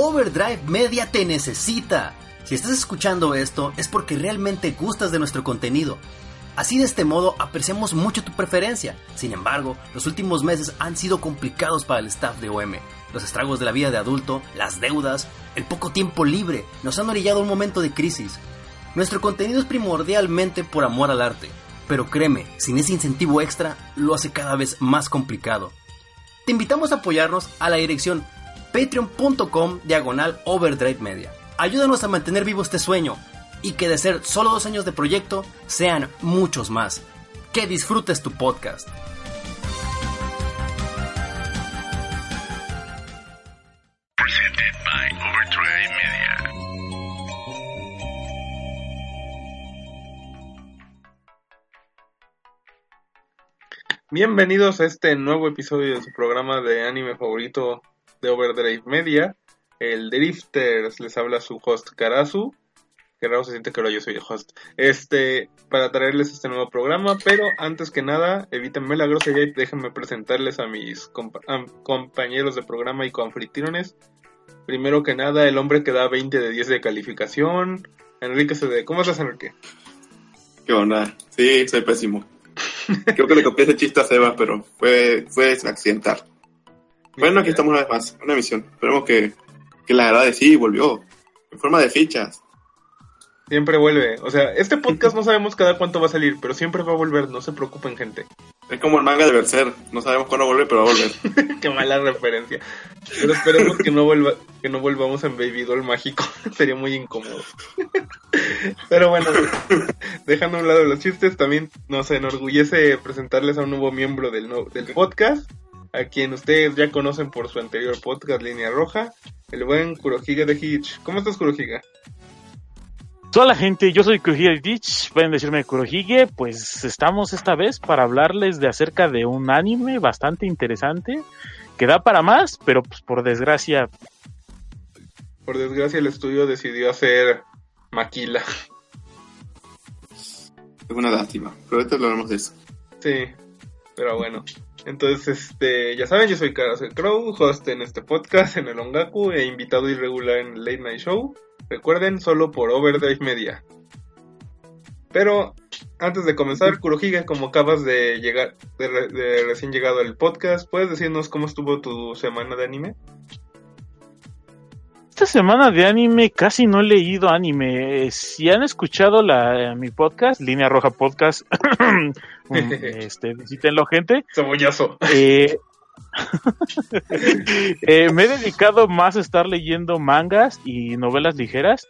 Overdrive Media te necesita. Si estás escuchando esto es porque realmente gustas de nuestro contenido. Así de este modo apreciamos mucho tu preferencia. Sin embargo, los últimos meses han sido complicados para el staff de OM. Los estragos de la vida de adulto, las deudas, el poco tiempo libre nos han orillado a un momento de crisis. Nuestro contenido es primordialmente por amor al arte, pero créeme, sin ese incentivo extra lo hace cada vez más complicado. Te invitamos a apoyarnos a la dirección patreon.com diagonal overdrive media. Ayúdanos a mantener vivo este sueño y que de ser solo dos años de proyecto sean muchos más. Que disfrutes tu podcast. Presented by Overdrive Media. Bienvenidos a este nuevo episodio de su programa de anime favorito de Overdrive Media, el Drifters. Les habla su host Karazu. Que raro se siente que ahora yo soy el host. Este, para traerles este nuevo programa, pero antes que nada, evítenme la grosería y déjenme presentarles a mis compa- a- compañeros de programa y coanfitriones. Primero que nada, el hombre que da 20 de 10 de calificación. Enrique CD. ¿Cómo estás, Enrique? ¿Qué onda? Sí, soy pésimo. Creo que le copié ese chiste a Sebas, pero fue, fue accidental. Bueno, aquí estamos una vez más, una emisión. Esperemos que, que la agrade. Sí, volvió. En forma de fichas. Siempre vuelve. O sea, este podcast no sabemos cada cuánto va a salir, pero siempre va a volver. No se preocupen, gente. Es como el manga de Berser. No sabemos cuándo vuelve, pero va a volver. Qué mala referencia. Pero esperemos que no vuelva, que no volvamos en Baby Doll mágico. Sería muy incómodo. Pero bueno, dejando a un lado los chistes, también nos enorgullece presentarles a un nuevo miembro del, no- del podcast, a quien ustedes ya conocen por su anterior podcast Línea Roja, el buen Kurohiga de Hitch. ¿Cómo estás, Kurohiga? Hola gente, yo soy Kurohige Ditch, pueden decirme Kurohige, pues estamos esta vez para hablarles de acerca de un anime bastante interesante que da para más, pero pues por desgracia Por desgracia, el estudio decidió hacer Maquila. Es una lástima. Pero ahorita hablaremos de eso. Sí, pero bueno. Entonces, este, ya saben, yo soy Karase Crow, host en este podcast, en el Ongaku, e invitado irregular en el Late Night Show. Recuerden, solo por Overdrive Media. Pero, antes de comenzar, Kurohiga, como acabas de llegar, de, re- de recién llegado al podcast, ¿puedes decirnos cómo estuvo tu semana de anime? Esta semana de anime casi no he leído anime. Si han escuchado la, mi podcast, Línea Roja Podcast, este, visítenlo gente. Cebollazo. Eh, eh, me he dedicado más a estar leyendo mangas y novelas ligeras.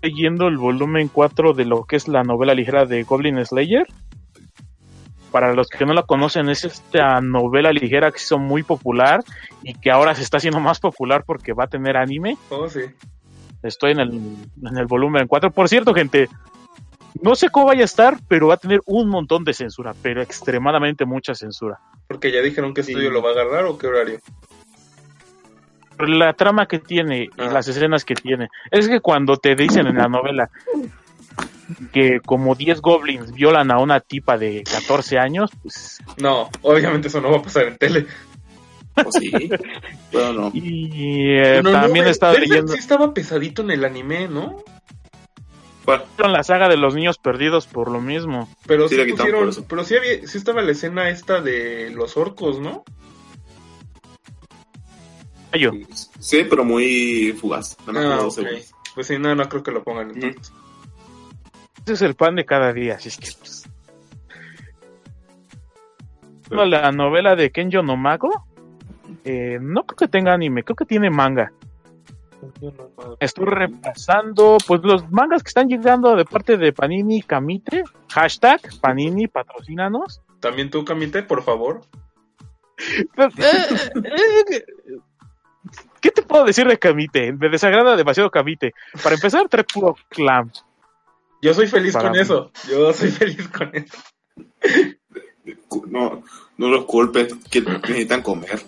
Leyendo el volumen 4 de lo que es la novela ligera de Goblin Slayer. Para los que no la conocen, es esta novela ligera que se hizo muy popular y que ahora se está haciendo más popular porque va a tener anime. Oh, sí. Estoy en el, en el volumen 4. Por cierto, gente, no sé cómo vaya a estar, pero va a tener un montón de censura, pero extremadamente mucha censura. Porque ya dijeron qué estudio Sí. lo va a agarrar o qué horario. La trama que tiene y Ah. las escenas que tiene. Es que cuando te dicen en la novela que como 10 goblins violan a una tipa de 14 años, pues... No, obviamente eso no va a pasar en tele. O sí. pero no. Y eh, No, no, también estado Berserk leyendo sí estaba pesadito en el anime, ¿no? ¿Cuál? la saga de los niños perdidos por lo mismo. Pero Sí, sí, pusieron, pero sí, había, sí estaba la escena esta de los orcos, ¿no? Yo, Sí, pero muy fugaz. Nada más Ah, como dos ok. segundos. Pues sí, no, no creo que lo pongan entonces. Ese es el pan de cada día, así es que... pues. No, La novela de Kenjo no Mago, eh, no creo que tenga anime, creo que tiene manga. Estoy repasando pues los mangas que están llegando de parte de Panini Kamite. Hashtag Panini patrocínanos. También tú, Camite, por favor. Eh, eh, ¿Qué te puedo decir de Kamite? Me desagrada demasiado Kamite. Para empezar, trae puro clam. Yo soy feliz con mí. eso. Yo soy feliz con eso. No, no los culpes, que necesitan comer.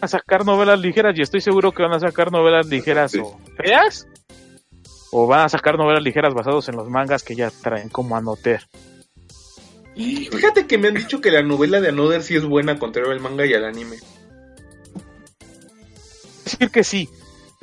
A sacar novelas ligeras y estoy seguro que van a sacar novelas ligeras Sí. o feas. O van a sacar novelas ligeras basadas en los mangas que ya traen como anoter. Fíjate que me han dicho que la novela de Another sí es buena contrario al manga y al anime. Decir que sí,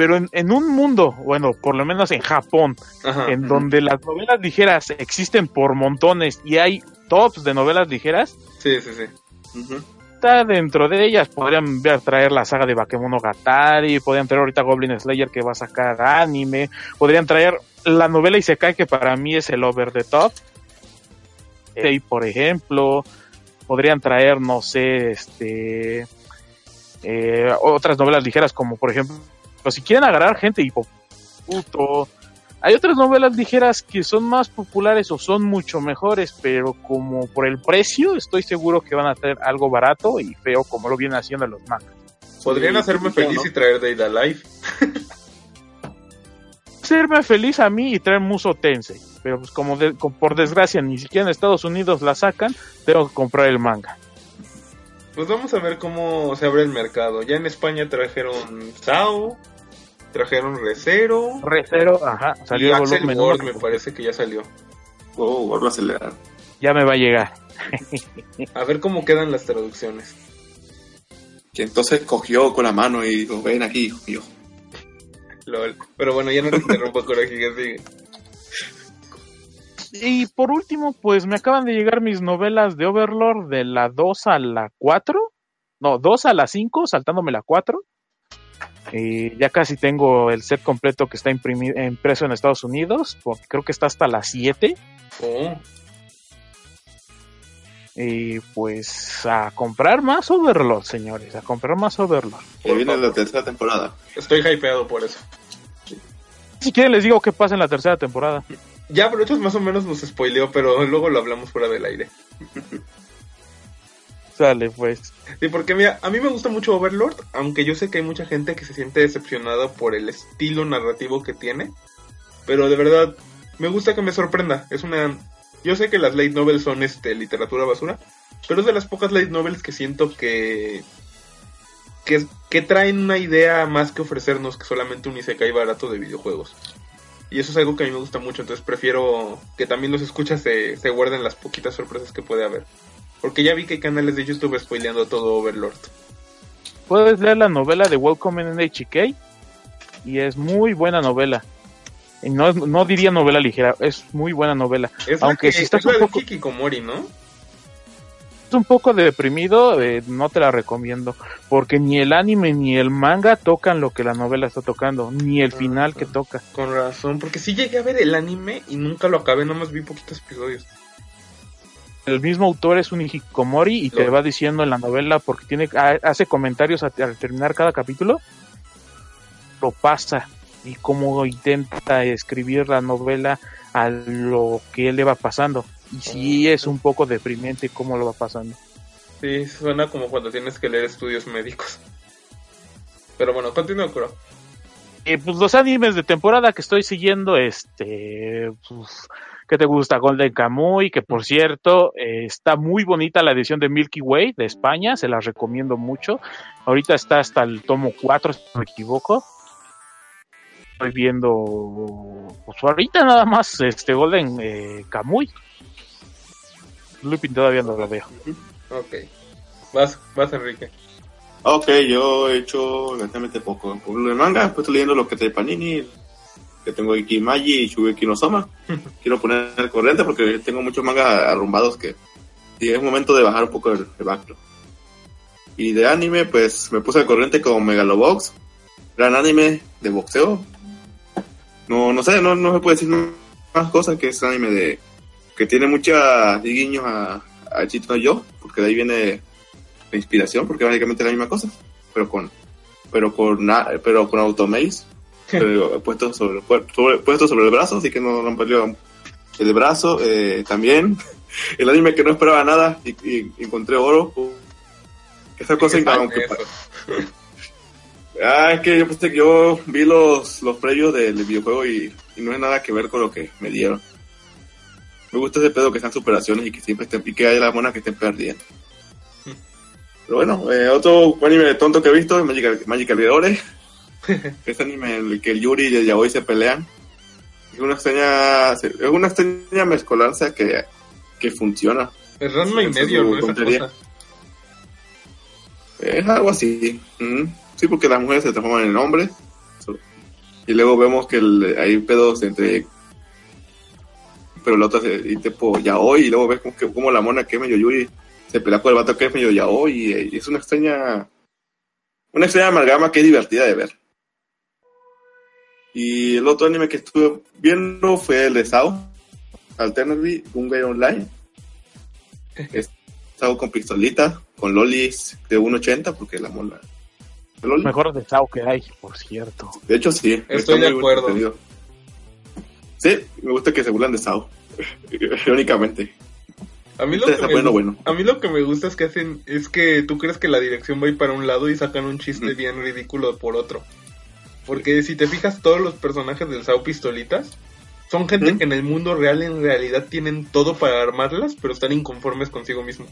pero en, en un mundo, bueno, por lo menos en Japón, Ajá. en donde las novelas ligeras existen por montones y hay tops de novelas ligeras, Sí, sí, sí. Está dentro de ellas. Podrían ver, traer la saga de Bakemonogatari, podrían traer ahorita Goblin Slayer que va a sacar anime, podrían traer la novela Isekai que para mí es el over the top. Y por ejemplo, podrían traer, no sé, este eh, otras novelas ligeras como por ejemplo, si quieren agarrar gente y puto, hay otras novelas ligeras que son más populares o son mucho mejores, pero como por el precio, estoy seguro que van a tener algo barato y feo como lo vienen haciendo los mangas. Podrían Sí, hacerme sí, feliz ¿no? y traer Data Life. Hacerme feliz a mí y traer Muso Tensei, pero pues como de- como por desgracia ni siquiera en Estados Unidos la sacan, tengo que comprar el manga. Pues vamos a ver cómo se abre el mercado. Ya en España trajeron Sao, trajeron Recero. Recero, ajá, Y salió el Axel volumen me parece que ya salió. Oh, vuelvo a acelerar. ya me va a llegar. A ver cómo quedan las traducciones. Que entonces cogió con la mano y dijo, ven aquí, hijo mío. Lol. Pero bueno, ya no te interrumpo, Coraje, que sigue. Y por último, pues me acaban de llegar mis novelas de Overlord de la 2 a la 4. No, 2 a la 5, saltándome la 4. Y ya casi tengo el set completo que está impreso en Estados Unidos, porque creo que está hasta la 7. Oh, Y pues a comprar más Overlord, señores, a comprar más Overlord. Que viene la tercera temporada. estoy hypeado por eso. Si quieren les digo qué pasa en la tercera temporada. Ya, Brochos más o menos nos spoileó, pero luego lo hablamos fuera del aire. Sale pues. Sí, porque mira, a mí me gusta mucho Overlord, aunque yo sé que hay mucha gente que se siente decepcionada por el estilo narrativo que tiene. Pero de verdad, me gusta que me sorprenda. Es una... Yo sé que las light novels son este, literatura basura, pero es de las pocas light novels que siento que... Que, que traen una idea más que ofrecernos que solamente un isekai barato de videojuegos. Y eso es algo que a mí me gusta mucho, entonces prefiero que también los escuchas se, se guarden las poquitas sorpresas que puede haber. Porque ya vi que hay canales de YouTube spoileando todo Overlord. Puedes leer la novela de Welcome in HK y es muy buena novela. Y no, no diría novela ligera, es muy buena novela. Es Aunque la que, si estás es la un de poco- Hikikomori, ¿no? Es un poco deprimido, eh, no te la recomiendo, porque ni el anime ni el manga tocan lo que la novela está tocando, ni el final que toca. Con razón, porque sí llegué a ver el anime y nunca lo acabé, nomás vi poquitos episodios. El mismo autor es un hikikomori y te va diciendo en la novela, porque tiene ha- hace comentarios al terminar cada capítulo, lo pasa y cómo intenta escribir la novela a lo que le va pasando. Y sí es un poco deprimente cómo lo va pasando. Sí, suena como cuando tienes que leer estudios médicos. Pero bueno, continúa, Kuro. Eh, pues los animes de temporada que estoy siguiendo, este, pues, ¿qué te gusta? Golden Kamuy, que por cierto, eh, está muy bonita la edición de Milky Way de España, se la recomiendo mucho. Ahorita está hasta el tomo 4, si no me equivoco. Estoy viendo, pues ahorita nada más, este Golden eh, Kamuy. Lupin todavía no lo veo. Ok. Vas, vas, Enrique. Ok, yo he hecho relativamente poco. Por lo de manga, pues estoy leyendo lo que trae Panini, que tengo Magi y Shugeki no Soma. Quiero poner el corriente porque tengo muchos mangas arrumbados que y es momento de bajar un poco el, el backlog. Y de anime, pues me puse al corriente con Megalobox, gran anime de boxeo. No, no sé, no, no se puede decir más cosas que es anime de que tiene muchos guiños a, a Chito no Yo, porque de ahí viene la inspiración, porque básicamente es la misma cosa, pero con pero con pero con automaze, pero puesto sobre, sobre- puesto sobre el brazo, así que no, no perdió el brazo. eh, también el anime que no esperaba nada y, y encontré oro. Esa cosa aunque. Ah, es que yo, pensé que yo vi los, los previos del videojuego y, y no es nada que ver con lo que me dieron. Me gusta ese pedo que sean superaciones y que siempre estén, y que haya las monas que estén perdiendo. Pero bueno, eh, otro anime tonto que he visto es Magical, Magical. es anime en el que el Yuri y el Yaoi se pelean. Es una extraña, es una extraña mezcolanza que, que funciona. Es Ranma y medio, ¿no? Esa. Es algo así. Ujú. Sí, porque las mujeres se transforman en hombres. Y luego vemos que el- hay pedos entre. Pero la otra se. Y tipo yaoi. Y luego ves como, que, como la mona que es medio yuri se pelea con el vato que es medio yaoi. Y, y es una extraña. Una extraña amalgama que es divertida de ver. Y el otro anime que estuve viendo fue el de Sao. Alternative Gungai Online. Es Sao con pistolita, con lolis de 1.80, porque la mona. de loli. Mejor de Sao que hay, por cierto. De hecho, sí. Estoy de acuerdo. Sí, me gusta que se burlan de Sao. Irónicamente. A mí, lo que me, bueno, a mí lo que me gusta es que hacen, es que tú crees que la dirección va a ir para un lado y sacan un chiste bien ridículo por otro. Porque si te fijas, todos los personajes del Sao Pistolitas son gente Ujú. que en el mundo real en realidad tienen todo para armarlas, pero están inconformes consigo mismo.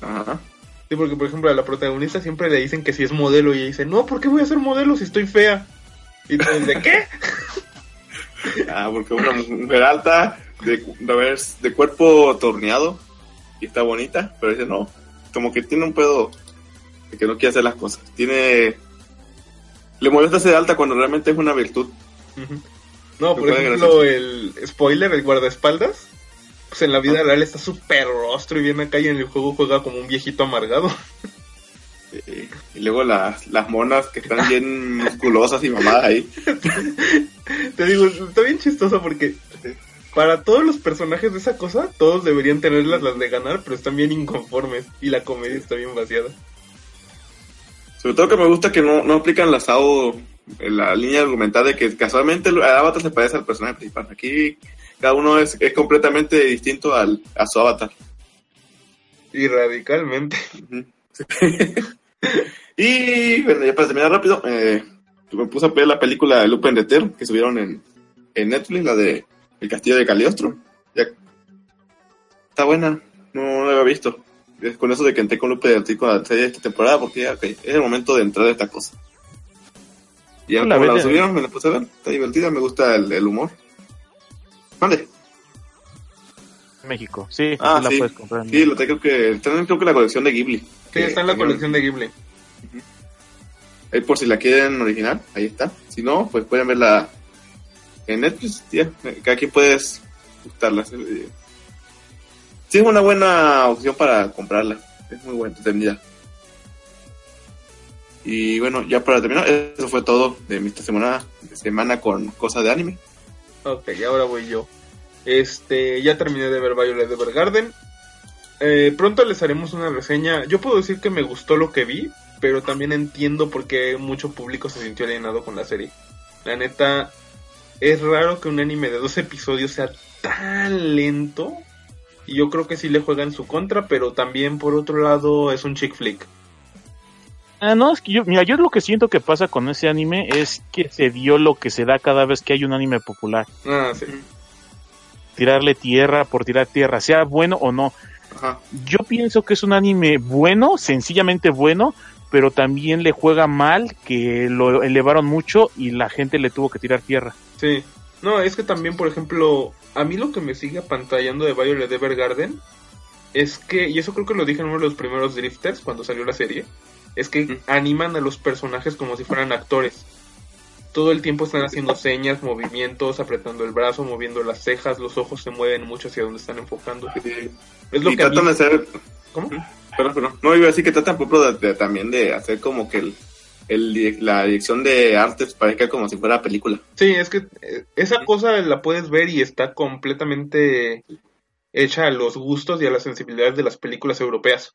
Ajá. Sí, porque por ejemplo a la protagonista siempre le dicen que si es modelo y ella dice, no, ¿por qué voy a ser modelo si estoy fea? Y tú, ¿de qué? Ah, porque una mujer alta, de, de, de cuerpo torneado, y está bonita, pero dice no. Como que tiene un pedo de que no quiere hacer las cosas. Tiene. Le molesta ser alta cuando realmente es una virtud. No, por ejemplo, el spoiler, el guardaespaldas, pues en la vida Ah. real está súper rostro y viene acá y en el juego juega como un viejito amargado. Y luego las, las monas que están bien musculosas y mamadas ahí. Te digo, está bien chistoso porque para todos los personajes de esa cosa, todos deberían tenerlas las de ganar, pero están bien inconformes y la comedia está bien vaciada. Sobre todo que me gusta que no, no aplican la SAO la línea argumental de que casualmente el avatar se parece al personaje principal. Aquí cada uno es, es completamente distinto al, a su avatar. Y radicalmente. Y bueno, ya para terminar rápido, eh, me puse a ver la película de Lupin de Ter que subieron en, en Netflix, la de El Castillo de Caliostro. Ya- Está buena, no, no la había visto. Es con eso de que entré con Lupin de Ter con la serie de esta temporada, porque ya, ok, es el momento de entrar a esta cosa. Y ya la como la subieron, me la puse a ver, está divertida, me gusta el, el humor. Mande. México, sí, Ah, sí la sí. puedes comprar. en Sí, lo tengo que, también creo que la colección de Ghibli. Sí, que está en la también- colección de Ghibli. Ahí por si la quieren original, ahí está. Si no, pues pueden verla en Netflix, ya. Cada quien puedes gustarla. Sí, es una buena opción para comprarla. Es muy buena, entretenida. Y bueno, ya para terminar, eso fue todo de mi semana, semana con cosas de anime. Ok, ahora voy yo. Este, ya terminé de ver Violet Evergarden. Eh, pronto les haremos una reseña. Yo puedo decir que me gustó lo que vi, pero también entiendo por qué mucho público se sintió alienado con la serie. La neta, es raro que un anime de dos episodios sea tan lento. Y yo creo que sí le juega en su contra, pero también por otro lado es un chick flick. Ah, no, es que yo, mira, yo lo que siento que pasa con ese anime es que se dio lo que se da cada vez que hay un anime popular. Ah, sí. Tirarle tierra por tirar tierra, sea bueno o no. Ajá. Yo pienso que es un anime bueno, sencillamente bueno, pero también le juega mal que lo elevaron mucho y la gente le tuvo que tirar tierra. Sí. No, es que también, por ejemplo, a mí lo que me sigue apantallando de Violet Evergarden es que, y eso creo que lo dije en uno de los primeros Drifters cuando salió la serie, es que Mm. animan a los personajes como si fueran actores. Todo el tiempo están haciendo señas, movimientos, apretando el brazo, moviendo las cejas, los ojos se mueven mucho hacia donde están enfocando. Sí. Es lo y que mí- tratan de hacer ¿Cómo? Pero, pero, no, iba a decir que tratan poco de, de- también de hacer como que el, el la dirección de artes parezca como si fuera película. Sí, es que eh, esa cosa la puedes ver y está completamente hecha a los gustos y a las sensibilidades de las películas europeas.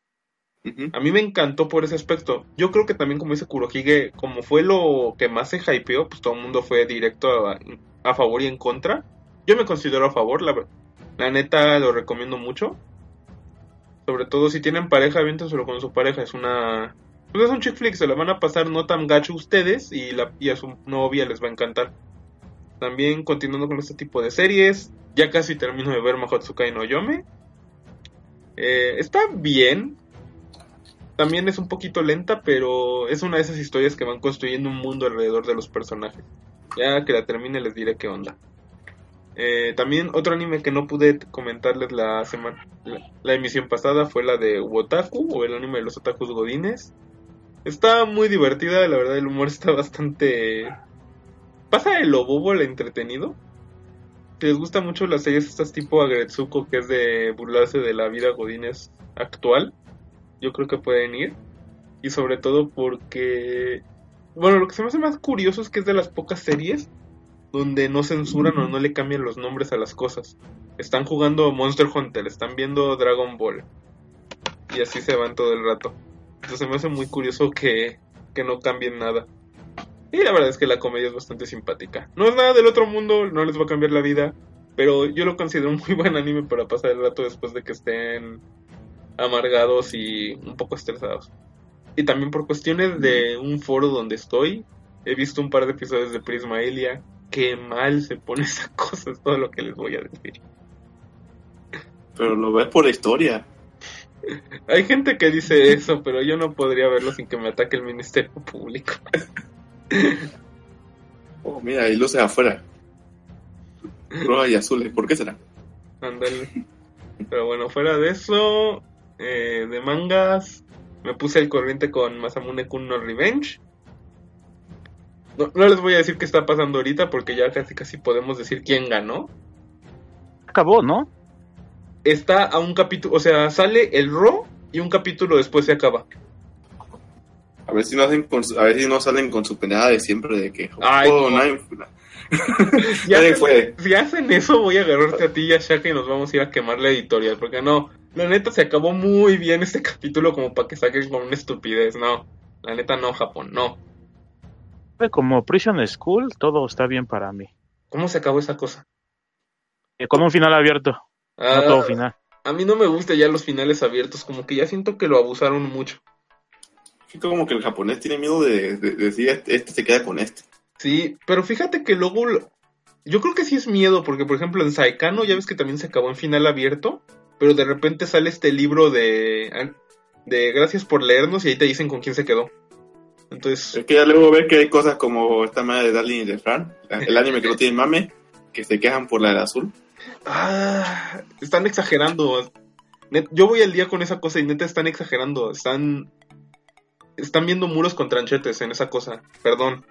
A mí me encantó por ese aspecto. Yo creo que también, como dice Kurohige, como fue lo que más se hypeó, pues todo el mundo fue directo a, a favor y en contra. Yo me considero a favor, la, la neta lo recomiendo mucho. Sobre todo si tienen pareja, aviéntenselo con su pareja. Es una. Pues es un chick flick, se la van a pasar no tan gacho ustedes y, a su novia les va a encantar. También continuando con este tipo de series, ya casi termino de ver Mahotsukai no Yome. Eh, está bien, también es un poquito lenta, pero es una de esas historias que van construyendo un mundo alrededor de los personajes. Ya que la termine les diré qué onda. Eh, también otro anime que no pude comentarles la semana, la, la emisión pasada fue la de Wotaku o el anime de los otakus godines. Está muy divertida, la verdad el humor está bastante... Pasa de lo bobo al entretenido. Si les gusta mucho las series estas tipo Agretsuko, que es de burlarse de la vida godines actual, yo creo que pueden ir. Y sobre todo porque... Bueno, lo que se me hace más curioso es que es de las pocas series donde no censuran o no le cambian los nombres a las cosas. Están jugando Monster Hunter, están viendo Dragon Ball. Y así se van todo el rato. Entonces me hace muy curioso que, que no cambien nada. Y la verdad es que la comedia es bastante simpática. No es nada del otro mundo, no les va a cambiar la vida. Pero yo lo considero un muy buen anime para pasar el rato después de que estén amargados y un poco estresados. Y también por cuestiones de un foro donde estoy, he visto un par de episodios de Prisma Elia. Qué mal se pone esa cosa, es todo lo que les voy a decir. Pero lo ves por la historia. Hay gente que dice eso, pero yo no podría verlo sin que me ataque el Ministerio Público. Oh, mira, hay luces afuera. Rojas y azules. ¿Por qué será? Ándale. Pero bueno, fuera de eso, eh, de mangas, me puse al corriente con Masamune Kun no Revenge. No, no les voy a decir qué está pasando ahorita porque ya casi casi podemos decir quién ganó. Acabó, ¿no? Está a un capítulo, o sea, sale el Ro y un capítulo después se acaba. A ver si no hacen con su- a ver si no salen con su penada de siempre de que Ay, oh, nadie, Ya nadie se- fue. Si hacen eso, voy a agarrarte a ti y a Shaka y nos vamos a ir a quemar la editorial. Porque no, la neta se acabó muy bien este capítulo como para que saquen con una estupidez. No, la neta no, Japón, no. Como Prison School, todo está bien para mí. ¿Cómo se acabó esa cosa? Eh, Con un final abierto, no Ah, todo final. a mí no me gusta ya los finales abiertos, como que ya siento que lo abusaron mucho. Sí, como que el japonés tiene miedo de, de- de decir este, este se queda con este. Sí, pero fíjate que luego... Yo creo que sí es miedo, porque por ejemplo en Saikano ya ves que también se acabó en final abierto, pero de repente sale este libro de... de gracias por leernos y ahí te dicen con quién se quedó. Entonces... Es que ya luego ves que hay cosas como esta madre de Darling y de Fran, el anime que no tiene mame, que se quejan por la del azul. Ah, están exagerando. Yo voy al día con esa cosa y neta están exagerando. Están. Están viendo muros con tranchetes en esa cosa. Perdón.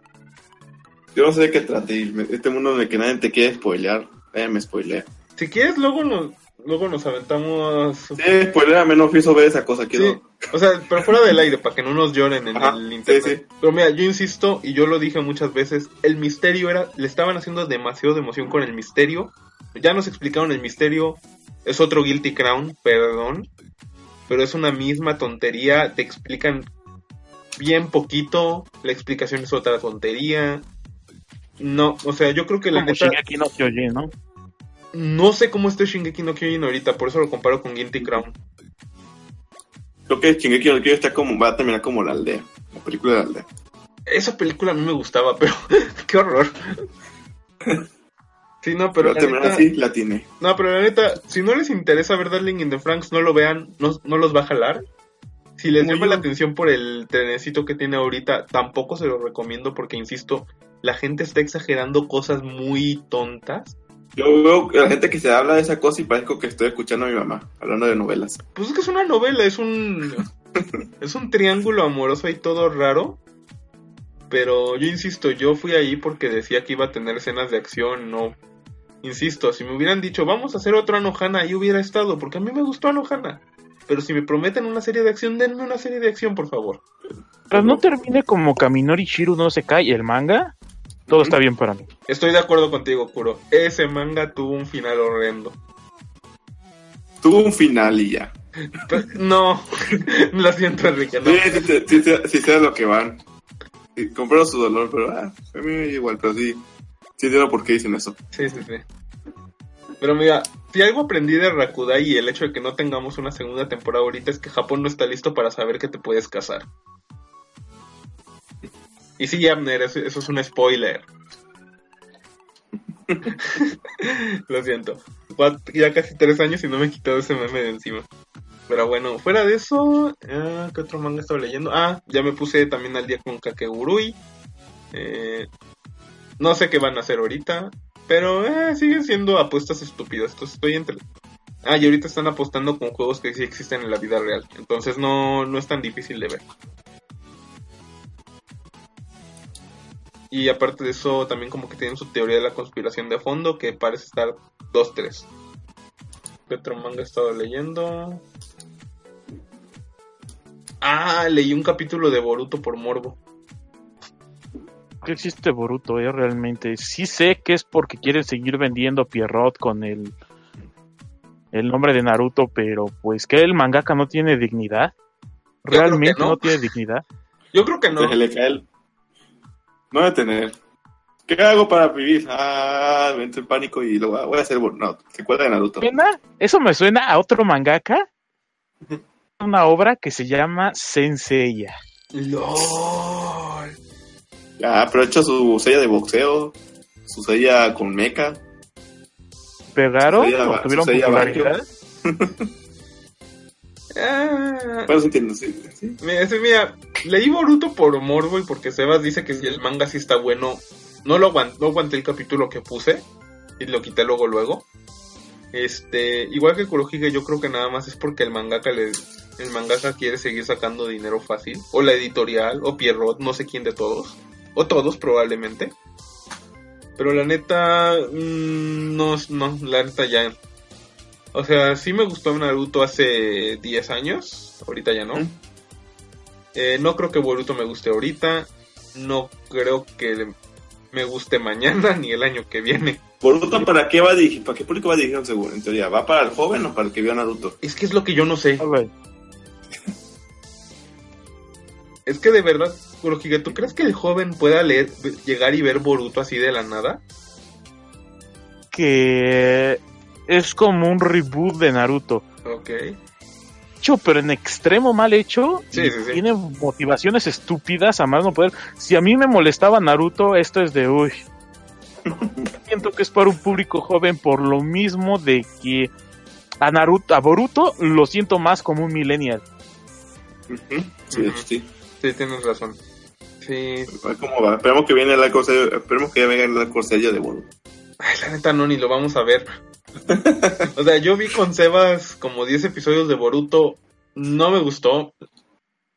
Yo no sé de qué trate, este mundo el que nadie te quiere spoilear, nadie me spoilea. Si quieres, luego nos, luego nos aventamos. Sí, spoileame, no pienso ver esa cosa, quiero... Sí, o sea, pero fuera del aire, para que no nos lloren en Ajá, el sí, internet. sí. Pero mira, yo insisto, y yo lo dije muchas veces, el misterio era, le estaban haciendo demasiado de emoción con el misterio. Ya nos explicaron el misterio, es otro Guilty Crown, perdón. Pero es una misma tontería, te explican bien poquito, la explicación es otra tontería. No, o sea, yo creo que la Como neta, Shingeki no Kyojin, ¿no? no sé cómo esté Shingeki no Kyojin ahorita, por eso lo comparo con Guilty Crown. Creo que Shingeki no Kyojin está como, va a terminar como la aldea, la película de la aldea. Esa película a mí me gustaba, pero qué horror. Sí, no, pero la neta, así, la tiene. no, pero la neta, si no les interesa ver Darling in the Franks, no lo vean, no, no los va a jalar. Si les llama la atención por el trenecito que tiene ahorita, tampoco se lo recomiendo porque, insisto, la gente está exagerando cosas muy tontas. Yo veo la gente que se habla de esa cosa y parezco que estoy escuchando a mi mamá, hablando de novelas. Pues es que es una novela, es un es un triángulo amoroso y todo raro. Pero yo insisto, yo fui ahí porque decía que iba a tener escenas de acción, no. Insisto, si me hubieran dicho, vamos a hacer otro Anohana, ahí hubiera estado, porque a mí me gustó Anohana. Pero si me prometen una serie de acción, denme una serie de acción, por favor. Pero no termine como Kaminori Shiru no se cae el manga. Todo está bien para mí. Estoy de acuerdo contigo, Kuro. Ese manga tuvo un final horrendo. Tuvo un final y ya. No, lo siento, Enrique, no. Sí, sí, sí, sí, sé lo que van. Sí, compraron su dolor, pero ah, a mí igual, pero sí, sí entiendo por qué dicen eso. Sí, sí, sí. Pero mira, si algo aprendí de Rakudai y el hecho de que no tengamos una segunda temporada ahorita es que Japón no está listo para saber que te puedes casar. Y sí, Abner, eso, es un spoiler. Lo siento. Ya casi tres años y no me he quitado ese meme de encima. Pero bueno, fuera de eso, ah, ¿qué otro manga estaba leyendo? Ah, ya me puse también al día con Kakegurui. Eh, no sé qué van a hacer ahorita. Pero eh, siguen siendo apuestas estúpidas. Entonces estoy entre. Ah, y ahorita están apostando con juegos que sí existen en la vida real. Entonces no, no es tan difícil de ver. Y aparte de eso, también como que tienen su teoría de la conspiración de fondo, que parece estar 2-3. ¿Qué otro manga he estado leyendo? Ah, leí un capítulo de Boruto por morbo. ¿Qué existe Boruto, eh? Realmente. Sí sé que es porque quieren seguir vendiendo Pierrot con el, el nombre de Naruto, pero pues que el mangaka no tiene dignidad. Realmente no. no. tiene dignidad. Yo creo que no. Se le cae el- No debe tener. ¿Qué hago para vivir? Ah, me entro en pánico y lo voy a, voy a hacer. No, secuela de Naruto. Suena- Eso me suena a otro mangaka. Una obra que se llama Senseiya. LOL. Ya, pero ha hecho su sella de boxeo, su sella con mecha. ¿Pegaron o va- tuvieron popularidad? Ah, Bueno, sí entiendo, sí. sí. mira, sí, mira, leí Boruto por morbo y porque Sebas dice que si el manga sí está bueno. No lo aguanté, no aguanté el capítulo que puse y lo quité luego luego. Este, igual que Kurohige, yo creo que nada más es porque el mangaka le, el mangaka quiere seguir sacando dinero fácil, o la editorial, o Pierrot, no sé quién de todos, o todos probablemente. Pero la neta, mm, no, no, la neta ya. O sea, sí me gustó Naruto hace 10 años, ahorita ya no. Mm. Eh, no creo que Boruto me guste ahorita, no creo que me guste mañana ni el año que viene. Boruto, ¿para qué va dirigido? ¿Para qué público va dirigido seguro? En teoría, ¿va para el joven o para el que vio Naruto? Es que es lo que yo no sé. A Es que de verdad, Kurohige, ¿tú crees que el joven pueda leer, llegar y ver Boruto así de la nada? que es como un reboot de Naruto. Ok. Hecho, pero en extremo mal hecho. Sí, y sí, sí. Tiene motivaciones estúpidas a más no poder. Si a mí me molestaba Naruto, esto es de uy. Siento que es para un público joven por lo mismo de que a Naruto, a Boruto lo siento más como un millennial. Sí, sí. Sí, tienes razón. Sí. ¿Cómo va? Esperemos que viene la cosa, esperemos que ya venga la corsella de Boruto. Ay, la neta no, ni lo vamos a ver. o sea, yo vi con Sebas como 10 episodios de Boruto. No me gustó.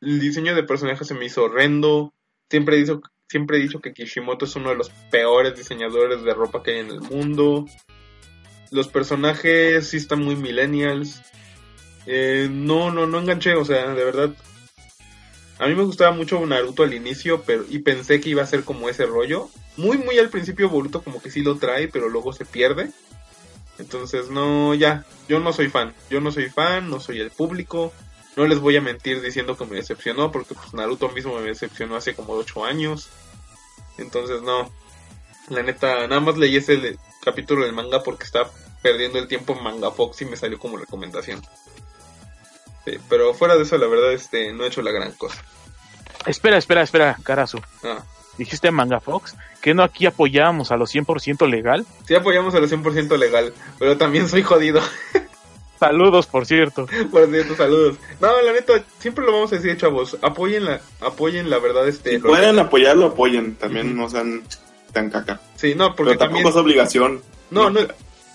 El diseño de personajes se me hizo horrendo. Siempre dicho, siempre he dicho que Kishimoto es uno de los peores diseñadores de ropa que hay en el mundo. Los personajes sí están muy millennials. Eh, no, no, no enganché, o sea, de verdad. A mí me gustaba mucho Naruto al inicio, pero y pensé que iba a ser como ese rollo. Muy, muy al principio Boruto como que sí lo trae, pero luego se pierde. Entonces, no, ya, yo no soy fan. Yo no soy fan, no soy el público. No les voy a mentir diciendo que me decepcionó, porque pues Naruto mismo me decepcionó hace como 8 años. Entonces, no. La neta, nada más leí ese capítulo del manga porque estaba perdiendo el tiempo en Manga Fox y me salió como recomendación. Sí, pero fuera de eso, la verdad, este, no he hecho la gran cosa. Espera, espera, espera, Carazo. Ah, Dijiste Manga Fox, que no aquí apoyábamos a los 100% legal. sí apoyamos a lo 100% legal, pero también soy jodido. Saludos, por cierto. Por cierto, saludos. No, la neta, siempre lo vamos a decir, chavos. Apoyen la, apoyen la verdad, este. Si pueden apoyarlo, apoyen. También no sean tan caca. Sí, no, porque Pero tampoco también. es obligación. No, no, no,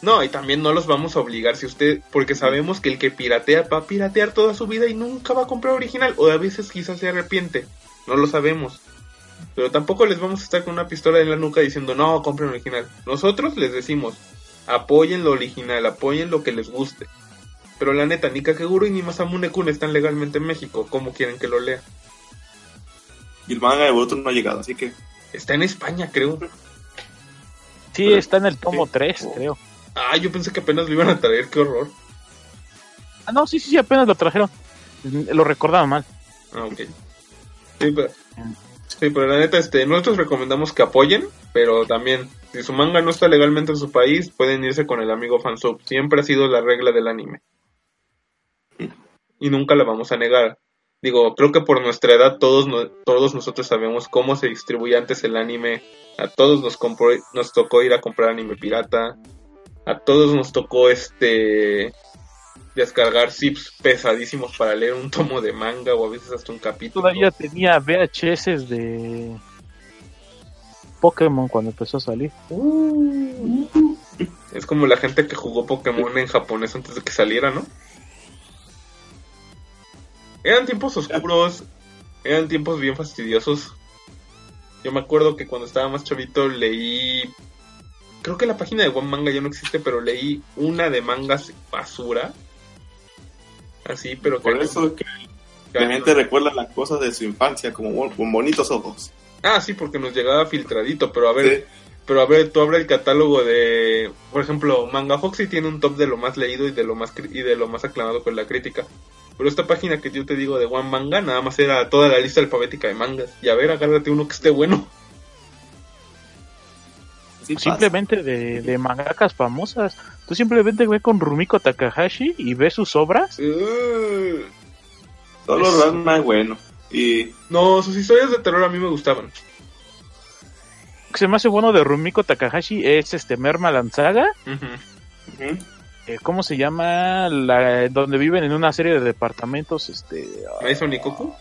y también no los vamos a obligar si usted, porque sabemos que el que piratea va a piratear toda su vida y nunca va a comprar original, o a veces quizás se arrepiente, no lo sabemos. Pero tampoco les vamos a estar con una pistola en la nuca diciendo, no, compren original. Nosotros les decimos, apoyen lo original, apoyen lo que les guste. Pero la neta, ni Kakeguru ni Masamune Kun están legalmente en México, ¿cómo quieren que lo lea? Y el manga de Boruto no ha llegado, así que. Está en España, creo. Sí, Pero- está en el tomo sí. 3, creo. Ah, yo pensé que apenas lo iban a traer, qué horror. Ah, no, sí, sí, sí, apenas lo trajeron. Lo recordaba mal. Ah, ok. Sí, pero, sí, pero la neta, este, nosotros recomendamos que apoyen, pero también, si su manga no está legalmente en su país, pueden irse con el amigo fansub. Siempre ha sido la regla del anime. Y nunca la vamos a negar. Digo, creo que por nuestra edad todos, no- todos nosotros sabemos cómo se distribuye antes el anime. A todos nos, compró, nos tocó ir a comprar anime pirata. A todos nos tocó este descargar zips pesadísimos para leer un tomo de manga o a veces hasta un capítulo. Todavía tenía VHS de Pokémon cuando empezó a salir. Es como la gente que jugó Pokémon en japonés antes de que saliera, ¿no? Eran tiempos oscuros, eran tiempos bien fastidiosos. Yo me acuerdo que cuando estaba más chavito leí. Creo que la página de One Manga ya no existe, pero leí una de mangas basura. Así, pero que. Por eso que la gente recuerda las cosas de su infancia como con bonitos ojos. Ah, sí, porque nos llegaba filtradito, pero a ver. Sí. Pero a ver, tú abre el catálogo de, por ejemplo, Manga Foxy tiene un top de lo más leído y de lo más y de lo más aclamado por la crítica. Pero esta página que yo te digo de One Manga nada más era toda la lista alfabética de mangas. Y a ver, agárrate uno que esté bueno. Sí. Simplemente de, de mangakas famosas. Tú simplemente ve con Rumiko Takahashi y ves sus obras. Uh, Solo Ranma es bueno. Y no, sus historias de terror a mí me gustaban. Lo que se me hace bueno de Rumiko Takahashi es este. Ujú. ujú, eh, ¿Cómo se llama? La, donde viven en una serie de departamentos. Este, ¿Maison Nikoku?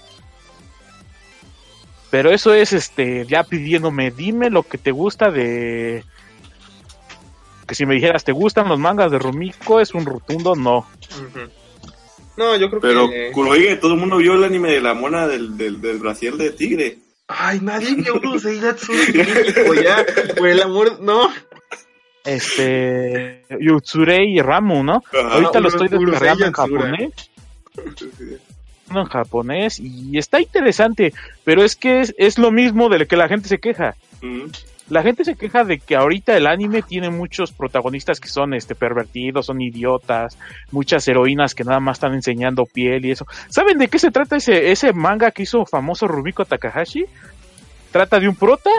Pero eso es este ya pidiéndome, dime lo que te gusta de... Que si me dijeras, ¿te gustan los mangas de Rumiko? Es un rotundo no. No, yo creo pero que... Kurohige, todo el mundo vio el anime de la mona del, del, del brasier de tigre. Ay, nadie vio México ya. Por el amor, no. Este... Yutsurei y Ramu, ¿no? Ajá. Ahorita lo estoy descargando en japonés. En japonés y está interesante, pero es que es, es lo mismo de lo que la gente se queja. La gente se queja de que ahorita el anime tiene muchos protagonistas que son este pervertidos, son idiotas, muchas heroínas que nada más están enseñando piel y eso. ¿Saben de qué se trata ese, ese manga que hizo famoso Rumiko Takahashi? Trata de un prota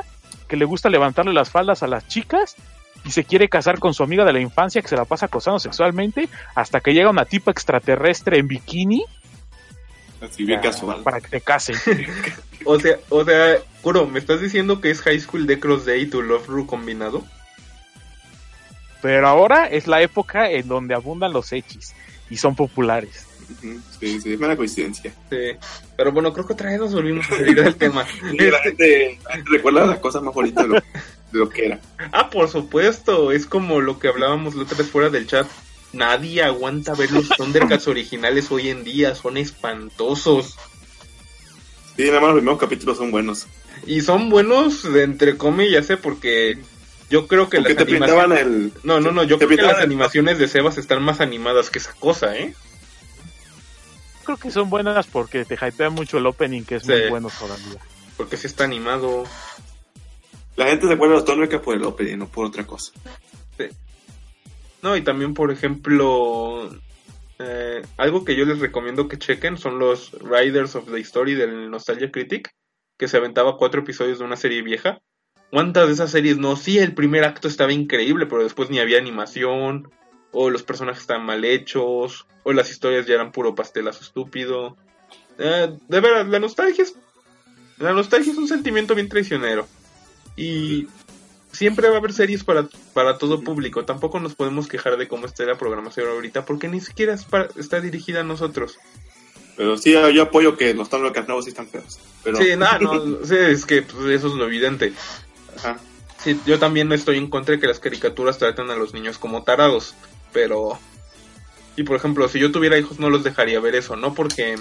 que le gusta levantarle las faldas a las chicas y se quiere casar con su amiga de la infancia que se la pasa acosando sexualmente hasta que llega una tipa extraterrestre en bikini Así bien casual. para que te casen. O sea, o sea, Kuro, ¿me estás diciendo que es High School de Cross Day y tu Love Ru combinado? Pero ahora es la época en donde abundan los hechis y son populares. Sí, sí, es mera coincidencia. Sí. Pero bueno, creo que otra vez nos volvimos a salir del tema. Recuerda las cosas más bonitas de lo, de lo que era. Ah, por supuesto, es como lo que hablábamos la otra vez fuera del chat. Nadie aguanta ver los Thundercats originales hoy en día, son espantosos. Sí, nada más los primeros capítulos son buenos. Y son buenos de entre comillas, ¿eh? Porque yo creo que Porque las te pintaban animaciones... el... No, no, no, yo te creo que las el- animaciones de Sebas están más animadas que esa cosa, ¿eh? Creo que son buenas porque te hypea mucho el opening, que es Sí. muy bueno todavía. Porque sí está animado. La gente se acuerda de los Thundercats por el opening, no por otra cosa. No, y también, por ejemplo, eh, algo que yo les recomiendo que chequen son los Riders of the Story del Nostalgia Critic, que se aventaba cuatro episodios de una serie vieja. ¿Cuántas de esas series no? Sí, el primer acto estaba increíble, pero después ni había animación, o los personajes estaban mal hechos, o las historias ya eran puro pastelazo estúpido. Eh, de veras, la nostalgia es. La nostalgia es un sentimiento bien traicionero. Y siempre va a haber series para, para todo público. Tampoco nos podemos quejar de cómo está la programación ahorita, porque ni siquiera es para- está dirigida a nosotros. Pero sí, yo apoyo que los Thundercats nuevos sí están feos. Pero, Sí, nada, no, sí, es que pues, eso es lo evidente. Ajá. Sí, yo también estoy en contra de que las caricaturas traten a los niños como tarados, pero... Y por ejemplo, si yo tuviera hijos no los dejaría ver eso, no porque...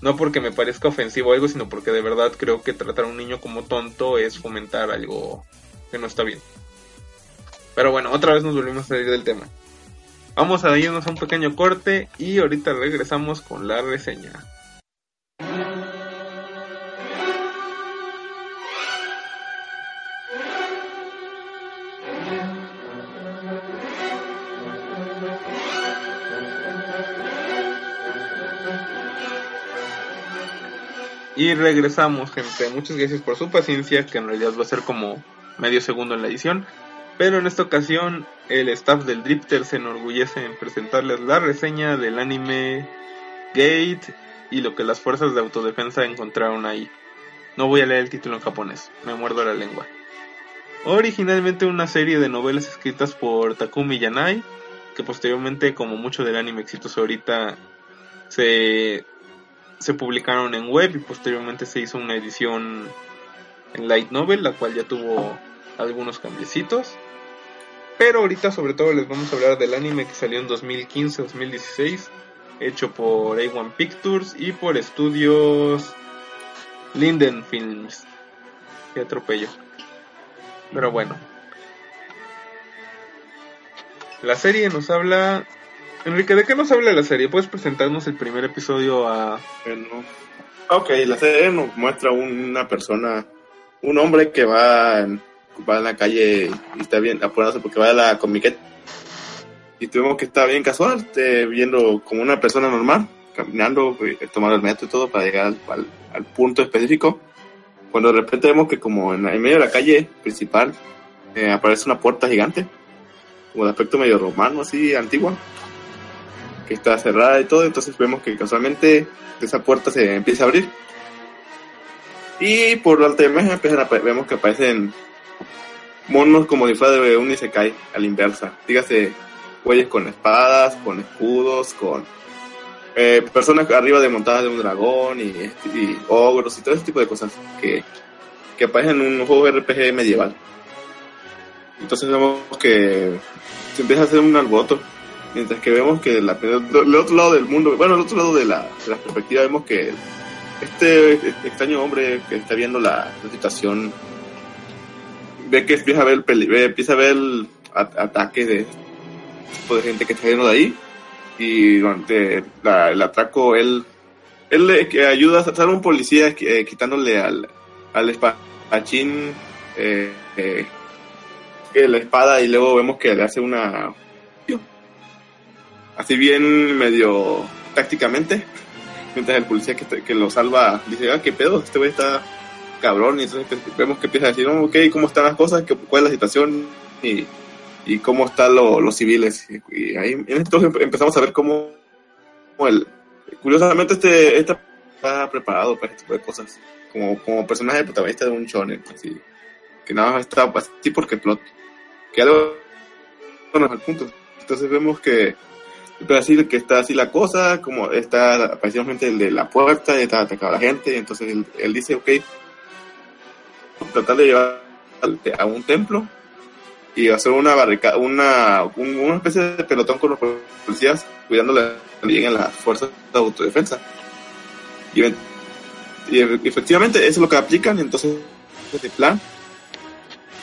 No porque me parezca ofensivo o algo, sino porque de verdad creo que tratar a un niño como tonto es fomentar algo que no está bien. Pero bueno, otra vez nos volvimos a salir del tema. Vamos a irnos a un pequeño corte y ahorita regresamos con la reseña. Y regresamos, gente. Muchas gracias por su paciencia, que en realidad va a ser como medio segundo en la edición. Pero en esta ocasión, el staff del Drifter se enorgullece en presentarles la reseña del anime Gate y lo que las fuerzas de autodefensa encontraron ahí. No voy a leer el título en japonés, me muerdo la lengua. Originalmente una serie de novelas escritas por Takumi Yanai, que posteriormente, como mucho del anime exitoso ahorita, se se publicaron en web y posteriormente se hizo una edición en light novel, la cual ya tuvo algunos cambiecitos. Pero ahorita sobre todo les vamos a hablar del anime que salió en 2015-2016, hecho por A1 Pictures y por estudios Linden Films. Qué atropello. Pero bueno. La serie nos habla... Enrique, ¿de qué nos habla la serie? ¿Puedes presentarnos el primer episodio a... Bueno, ok, la serie nos muestra una persona, un hombre que va en, va en la calle y está bien apurándose porque va a la comiquet. Y tuvimos que estar bien casual, este, viendo como una persona normal, caminando, eh, tomando el metro y todo para llegar al, al- al punto específico. Cuando de repente vemos que como en, en medio de la calle principal eh, aparece una puerta gigante, como de aspecto medio romano, así, antigua, que está cerrada y todo, entonces vemos que casualmente esa puerta se empieza a abrir. Y por alta imagen empiezan a, apa- vemos que aparecen monos como fuera de un Isekai a la inversa. Dígase, güeyes con espadas, con escudos, con eh, personas arriba de montadas de un dragón y, y ogros y todo ese tipo de cosas que, que aparecen en un juego RPG medieval. Entonces vemos que se empieza a hacer un alboroto Mientras que vemos que la, otro lado del mundo, bueno, del otro lado de la, de la perspectiva, vemos que este, este extraño hombre que está viendo la situación ve que empieza a ver, peli- ve- empieza a ver a- ataques de de gente que está yendo de ahí. Y durante el atraco él él le ayuda a sale un policía eh, quitándole al, al espadachín eh, eh, la espada y luego vemos que le hace una así bien medio tácticamente, mientras el policía que, que lo salva dice, ah, qué pedo, este güey está cabrón, y entonces vemos que empieza a decir, ok, ¿cómo están las cosas? ¿Qué- ¿Cuál es la situación? Y, y cómo están lo- los civiles. Y, ahí entonces empezamos a ver cómo, cómo el, curiosamente este, este está preparado para este tipo de cosas, como, como personaje protagonista de un shonen, así, que nada más está así porque plot, que algo bueno, al punto. Entonces vemos que así que está así la cosa, como está aparentemente el de la puerta y está atacando a la gente, y entonces él, él dice, ok, tratar de llevar al- a un templo y hacer una barricada, una, un- una especie de pelotón con los policías, cuidándole también en las fuerzas de autodefensa. Y, y efectivamente eso es lo que aplican, entonces ese plan.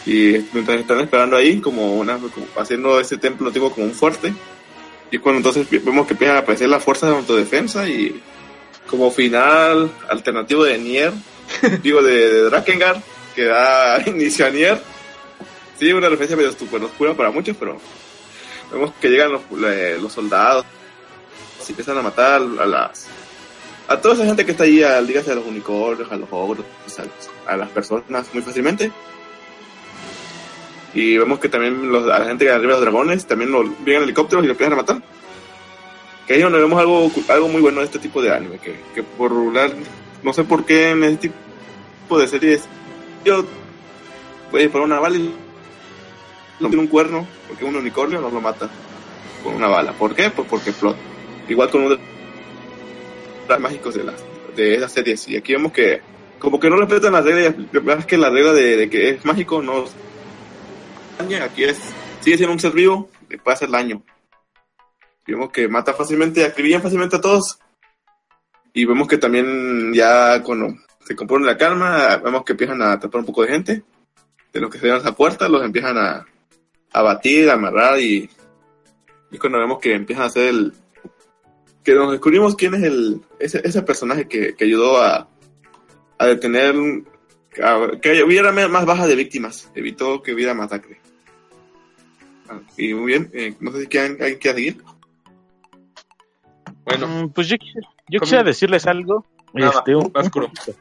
Y mientras están esperando ahí, como una, haciendo ese templo antiguo como un fuerte, y cuando entonces vemos que empiezan a aparecer las fuerzas de autodefensa y como final alternativo de Nier, digo de, de Drakengard, que da inicio a Nier. Sí, una referencia medio super oscura para muchos, pero vemos que llegan los, le- los soldados y empiezan a matar a las a toda esa gente que está ahí, al, dígase a los unicornios, a los ogros, a, a las personas muy fácilmente. Y vemos que también los, a la gente que arriba de los dragones también lo, vienen helicópteros y lo empiezan a matar. Que ahí donde vemos algo, algo muy bueno de este tipo de anime. Que, que por no sé por qué en este tipo de series, yo voy a disparar una bala y no tiene un cuerno, porque un unicornio no lo mata con una bala. ¿Por qué? Pues porque plot. Igual con uno de los mágicos de las de esas series. Y aquí vemos que como que no respetan las reglas. La es que la regla de, de que es mágico no aquí es, sigue siendo un ser vivo, le puede hacer daño. Vemos que mata fácilmente, acribillan fácilmente a todos. Y vemos que también ya cuando se compone la calma, vemos que empiezan a atrapar un poco de gente. De los que se llevan a esa puerta, los empiezan a, a batir, a amarrar y, y cuando vemos que empiezan a hacer el... Que nos descubrimos quién es el ese, ese personaje que, que ayudó a, a detener a- que hubiera más baja de víctimas, evitó que hubiera masacre. Ah, Y muy bien, eh, no sé si quieren, alguien quiere seguir. Bueno, Mm, pues yo, quisiera- yo quisiera decirles algo. Nada, este, un- vas, un Kuro. poquito.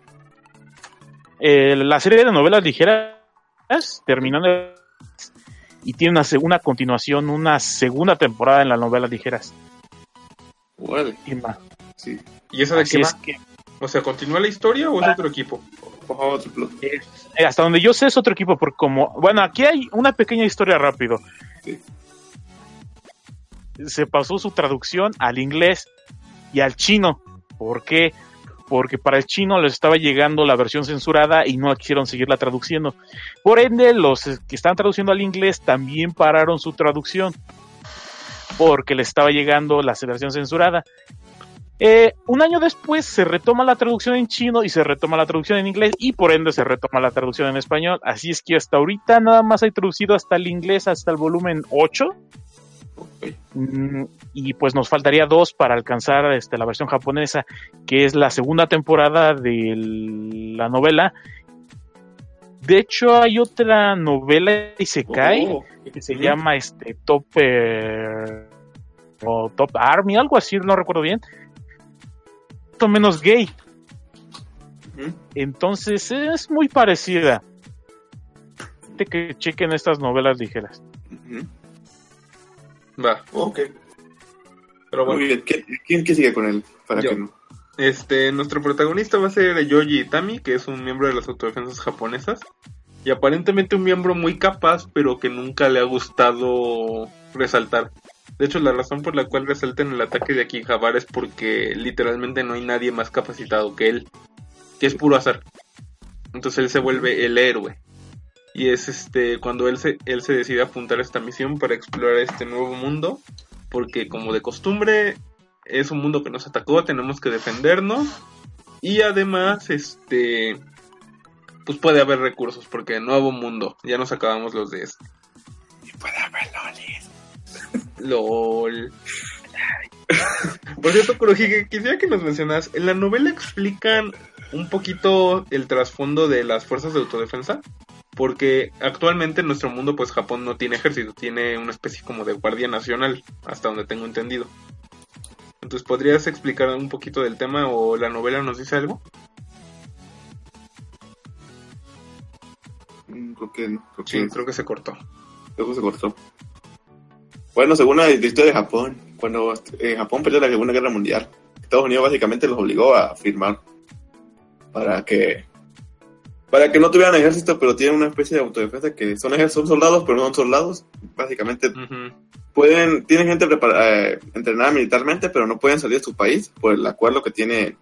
Eh, la serie de novelas ligeras terminando y tiene una segunda continuación, una segunda temporada en las novelas ligeras. Y sí. ¿y esa de Así qué es va? que O sea, ¿continúa la historia o es Ah. otro equipo? Por favor, otro plot. eh, hasta donde yo sé es otro equipo, porque como, bueno, aquí hay una pequeña historia rápido. Sí. Se pasó su traducción al inglés y al chino. ¿Por qué? Porque para el chino les estaba llegando la versión censurada y no quisieron seguirla traduciendo. Por ende, los que están traduciendo al inglés también pararon su traducción porque les estaba llegando la versión censurada. Eh, un año después se retoma la traducción en chino y se retoma la traducción en inglés y por ende se retoma la traducción en español. Así es que hasta ahorita nada más hay traducido hasta el inglés, hasta el volumen 8. Mm, y pues nos faltaría dos para alcanzar este, la versión japonesa, que es la segunda temporada de la novela. De hecho, hay otra novela y se cae Oh, que se llama este Top eh, o Top Army, algo así, no recuerdo bien. O menos gay. Entonces es muy parecida. De que chequen estas novelas ligeras. Va, Ok. pero bueno. Muy bien. ¿Quién, sigue con él? Para Yo. que no. Este, nuestro protagonista va a ser Yoji Itami, que es un miembro de las autodefensas japonesas. Y aparentemente un miembro muy capaz, pero que nunca le ha gustado resaltar. De hecho, la razón por la cual resalta en el ataque de Akihabara es porque literalmente no hay nadie más capacitado que él. Que es puro azar. Entonces él se vuelve el héroe. Y es este cuando él se, él se decide apuntar a esta misión para explorar este nuevo mundo. Porque como de costumbre, es un mundo que nos atacó, tenemos que defendernos. Y además, este. Pues puede haber recursos, porque nuevo mundo. Ya nos acabamos los de este. Y puede haber lolis. LOL. Por cierto, Kurohige, quisiera que nos mencionas. En la novela explican un poquito el trasfondo de las fuerzas de autodefensa. Porque actualmente en nuestro mundo, pues Japón no tiene ejército, tiene una especie como de guardia nacional, hasta donde tengo entendido. Entonces, ¿podrías explicar un poquito del tema o la novela nos dice algo? Mm, Creo que no. Creo que, Sí, creo que se cortó. creo que se cortó. Bueno, según la historia de Japón, cuando eh, Japón perdió la Segunda Guerra Mundial, Estados Unidos básicamente los obligó a firmar para que para que no tuvieran ejército, pero tienen una especie de autodefensa que son, son soldados, pero no son soldados. Básicamente pueden tienen gente prepara- eh, entrenada militarmente, pero no pueden salir de su país por el acuerdo que tiene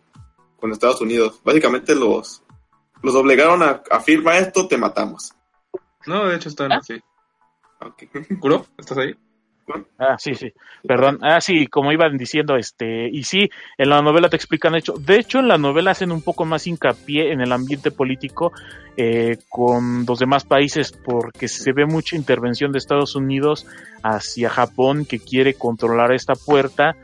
con Estados Unidos. Básicamente los los obligaron a, a firmar esto, te matamos. No, de hecho están ¿Ah? así. Ok. ¿Kuro? ¿Estás ahí? Ah, sí, sí, perdón. Ah, sí, como iban diciendo, este, y sí, en la novela te explican hecho. De hecho, en la novela hacen un poco más hincapié en el ambiente político eh, con los demás países, porque se ve mucha intervención de Estados Unidos hacia Japón que quiere controlar esta puerta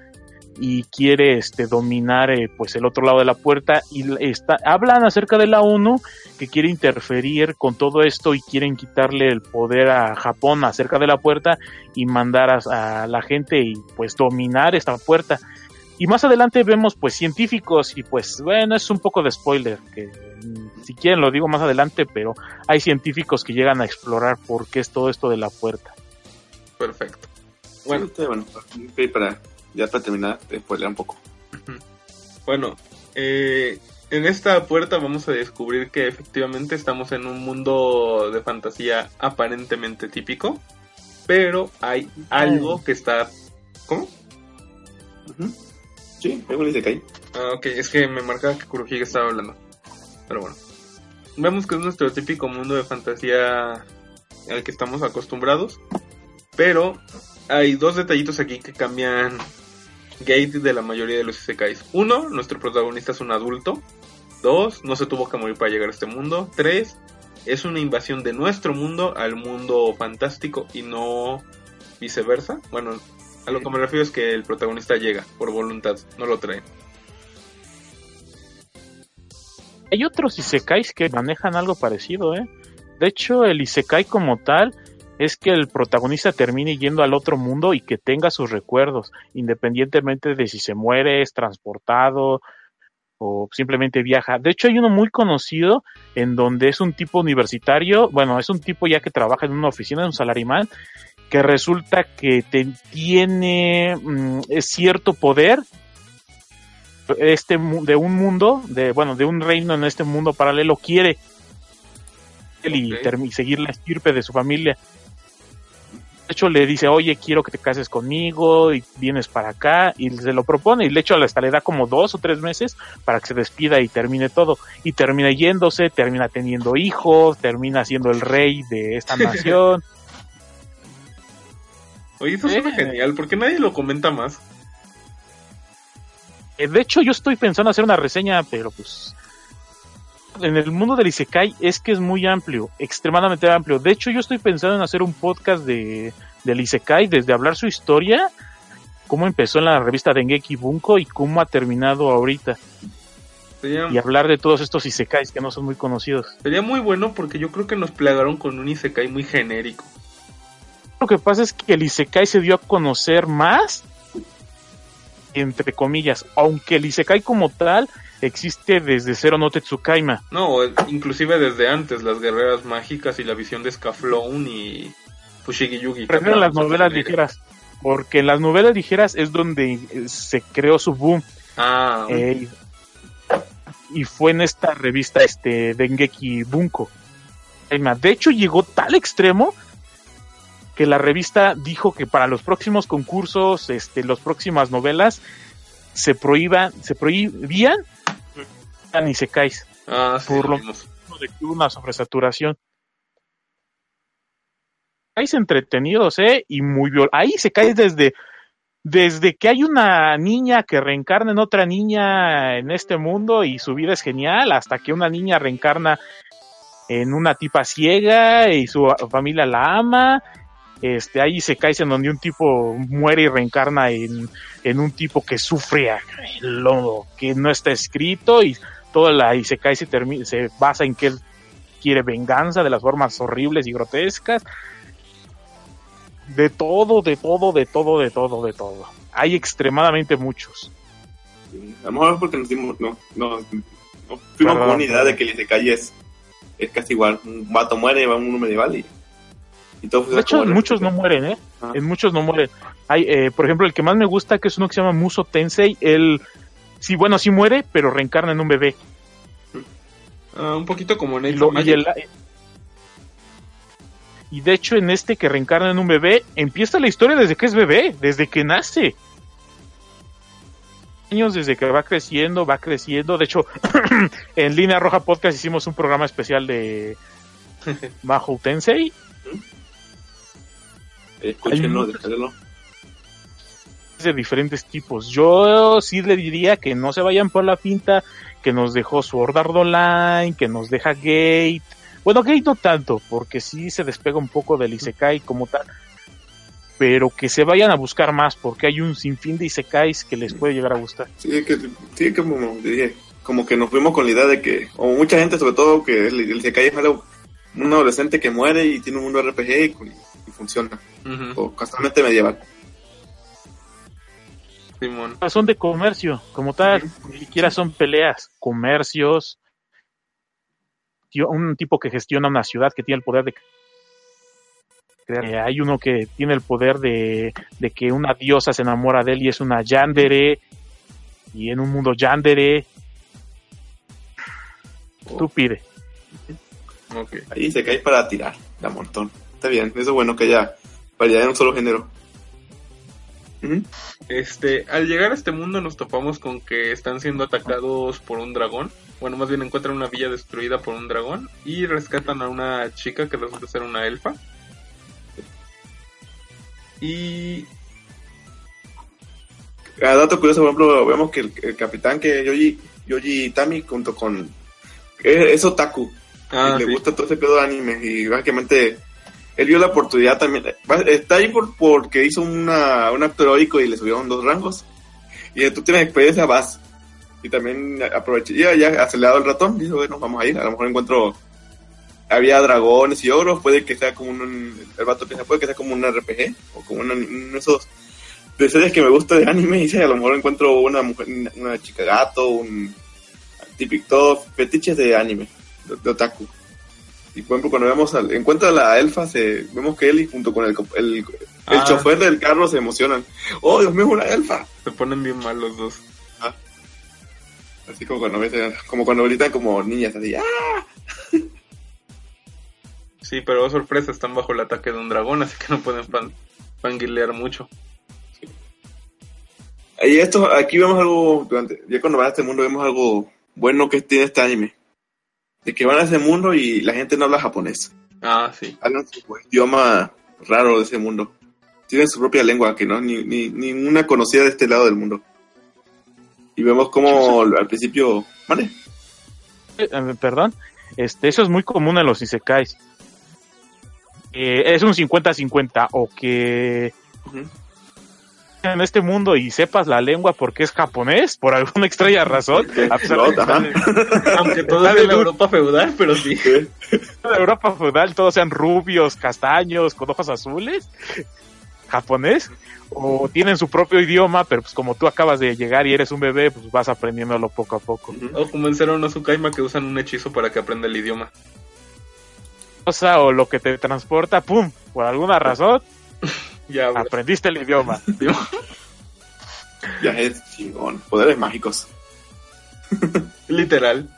y quiere este dominar eh, pues el otro lado de la puerta y está hablan acerca de la ONU que quiere interferir con todo esto y quieren quitarle el poder a Japón acerca de la puerta y mandar a, a la gente y pues dominar esta puerta. Y más adelante vemos pues científicos y pues bueno, es un poco de spoiler, que mm, si quieren lo digo más adelante, pero hay científicos que llegan a explorar por qué es todo esto de la puerta. Perfecto. Bueno, para, ya para terminar, te spoilear un poco. Bueno, eh, en esta puerta vamos a descubrir que efectivamente estamos en un mundo de fantasía aparentemente típico, pero hay algo que está... ¿Cómo? Sí, algo dice que hay. Ah, ok, es que me marcaba que Kurohige estaba hablando. Pero bueno. Vemos que es nuestro típico mundo de fantasía al que estamos acostumbrados. Pero hay dos detallitos aquí que cambian Gate de la mayoría de los isekais. Uno, nuestro protagonista es un adulto. Dos, no se tuvo que morir para llegar a este mundo. Tres, es una invasión de nuestro mundo al mundo fantástico y no viceversa. Bueno, a lo que me refiero es que el protagonista llega por voluntad, no lo trae. Hay otros isekais que manejan algo parecido, ¿eh? De hecho, el isekai como tal es que el protagonista termine yendo al otro mundo y que tenga sus recuerdos, independientemente de si se muere, es transportado o simplemente viaja. De hecho, hay uno muy conocido en donde es un tipo universitario, bueno, es un tipo ya que trabaja en una oficina, un salarimán, que resulta que te- tiene mm, es cierto poder este de un mundo, de bueno, de un reino en este mundo paralelo quiere él y termi- seguir la estirpe de su familia. De hecho, le dice, oye, quiero que te cases conmigo y vienes para acá y se lo propone. Y de hecho, hasta le da como dos o tres meses para que se despida y termine todo. Y termina yéndose, termina teniendo hijos, termina siendo el rey de esta nación. Oye, eso suena Eh. genial, porque nadie lo comenta más. Eh, de hecho, yo estoy pensando hacer una reseña, pero pues en el mundo del Isekai es que es muy amplio, extremadamente amplio. De hecho, yo estoy pensando en hacer un podcast de del Isekai, desde hablar su historia, cómo empezó en la revista Dengeki Bunko y cómo ha terminado ahorita. Sería, Y hablar de todos estos Isekais que no son muy conocidos. sería muy bueno porque yo creo que nos plagaron con un Isekai muy genérico. Lo que pasa es que el Isekai se dio a conocer más, entre comillas, aunque el Isekai como tal existe desde Zero no Tetsukaima. No, inclusive desde antes, las guerreras mágicas y la visión de Scaflón y Fushigi Yugi. Prefiero las novelas ligeras, porque en las novelas ligeras es donde eh, se creó su boom. Ah, eh, y fue en esta revista este Dengeki Bunko. De hecho, llegó tal extremo que la revista dijo que para los próximos concursos, este, las próximas novelas, se prohíban, se prohibían ni se caes ah, sí, por lo- vimos. de que hubo una sobresaturación. Caes entretenidos, eh, y muy viol- Ahí se cae desde desde que hay una niña que reencarna en otra niña en este mundo y su vida es genial, hasta que una niña reencarna en una tipa ciega y su familia la ama. Este, ahí se cae en donde un tipo muere y reencarna en, en un tipo que sufre lo que no está escrito y toda la y se cae se, termina, se basa en que él quiere venganza de las formas horribles y grotescas. De todo, de todo, de todo, de todo, de todo. Hay extremadamente muchos. A lo mejor porque nos dimos, no, no, no fuimos con una idea de que el Isekai es, es casi igual. Un vato muere, va a un medieval y, y todo De hecho, en muchos no mueren, ¿eh? Ah. En muchos no mueren. Hay, eh, por ejemplo, el que más me gusta, que es uno que se llama Muso Tensei, él, sí, bueno, sí muere, pero reencarna en un bebé. Ah, un poquito como Nate lo- y el- y de hecho, en este que reencarna en un bebé, empieza la historia desde que es bebé, desde que nace. Años desde que va creciendo, va creciendo. De hecho, en Línea Roja Podcast hicimos un programa especial de Mahou Tensei. Escúchenlo, Hay muchos. descárguenlo. de diferentes tipos. Yo sí le diría que no se vayan por la pinta que nos dejó Sword Art Online, que nos deja Gate. Bueno, Gate no tanto, porque sí se despega un poco del Isekai como tal. Pero que se vayan a buscar más, porque hay un sinfín de Isekais que les puede llegar a gustar. Sí, que, sí, como dije, como que nos fuimos con la idea de que, o mucha gente sobre todo, que el, el Isekai es algo, un adolescente que muere y tiene un mundo RPG y, funciona, o casualmente medieval. Simón. Son de comercio, como tal, ni siquiera son peleas, comercios. Un tipo que gestiona una ciudad que tiene el poder de crear. Eh, hay uno que tiene el poder de, de que una diosa se enamora de él y es una yandere. Y en un mundo yandere. Tú pide. Ok. Ahí Isekai para tirar, da un montón. Está bien, eso es bueno que haya variedad en un solo género. Este, al llegar a este mundo nos topamos con que están siendo atacados por un dragón. Bueno, más bien encuentran una villa destruida por un dragón y rescatan a una chica que resulta ser una elfa. Y Ah, dato curioso, por ejemplo, vemos que el, el capitán que Yoji, Yoji Tami junto con... Es, es otaku, ah, y le gusta todo ese pedo de anime y básicamente él vio la oportunidad también. Está ahí por, porque hizo una, un acto heroico y le subieron dos rangos. Y tú tienes experiencia, vas. Y también aproveché, ya, ya acelerado el ratón, dijo, bueno, vamos a ir, a lo mejor encuentro... Había dragones y ogros, puede que sea como un... El vato piensa, puede que sea como un RPG, o como uno de esos de series que me gusta de anime, y dice, a lo mejor encuentro una mujer, una chica gato, un típico, fetiches de anime, de, de otaku. Y por ejemplo, cuando vemos al, encuentra a la elfa, se, vemos que él junto con el, el, el Ah. chofer del carro se emocionan. ¡Oh, Dios mío, una elfa! Se ponen bien mal los dos. Así como cuando como cuando gritan como niñas, así, ¡ah! Sí, pero oh, sorpresa, están bajo el ataque de un dragón, así que no pueden fan, fangirlear mucho. Y esto, aquí vemos algo, durante, ya cuando van a este mundo vemos algo bueno que tiene este anime. De que van a ese mundo y la gente no habla japonés. Ah, sí. Hablan su idioma raro de ese mundo. Tienen su propia lengua que no, ni, ni, ni una conocida de este lado del mundo. Y vemos como al principio... ¿Vale? Eh, eh, perdón, este, eso es muy común en los isekais. Eh, es un 50-50 o que Ujú. En este mundo y sepas la lengua porque es japonés, por alguna extraña razón, a pesar de que Aunque todo es de la Europa feudal, pero sí. en Europa feudal todos sean rubios, castaños, con ojos azules, japonés, o tienen su propio idioma, pero pues como tú acabas de llegar y eres un bebé, pues vas aprendiéndolo poco a poco. O como en Zero no Tsukaima que usan un hechizo para que aprenda el idioma. Cosa o lo que te transporta, pum, por alguna razón, Ya, güey. aprendiste el idioma. Ya es chingón. Poderes mágicos. Literal.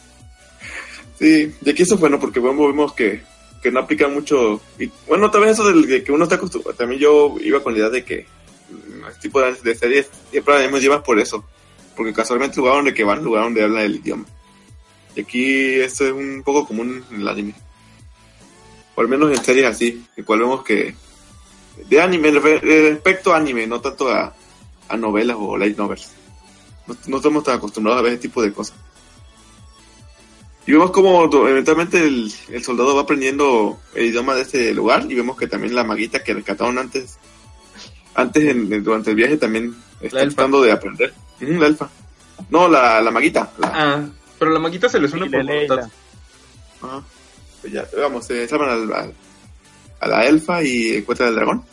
Sí, y aquí eso es bueno porque vemos, vemos que, que no aplica mucho. Y, bueno, también eso del- de que uno está acostumbrado. También yo iba con la idea de que mm, este tipo de, de series siempre nos llevas por eso. Porque casualmente el lugar donde que van, el lugar donde hablan el idioma. Y aquí esto es un poco común en el anime. O al menos en series así, el cual vemos que. De anime, re- respecto a anime, no tanto a, a novelas o light novels. No, no estamos tan acostumbrados a ver ese tipo de cosas. Y vemos como do- eventualmente el, el soldado va aprendiendo el idioma de este lugar y vemos que también la maguita que rescataron antes, antes en- en- durante el viaje también está tratando de aprender. Ujú, la elfa. No, la, la maguita. la- Ah, pero la maquita se les une por voluntad. Ajá. Pues ya, vamos, se salvan al- al- a la elfa y encuentran al dragón.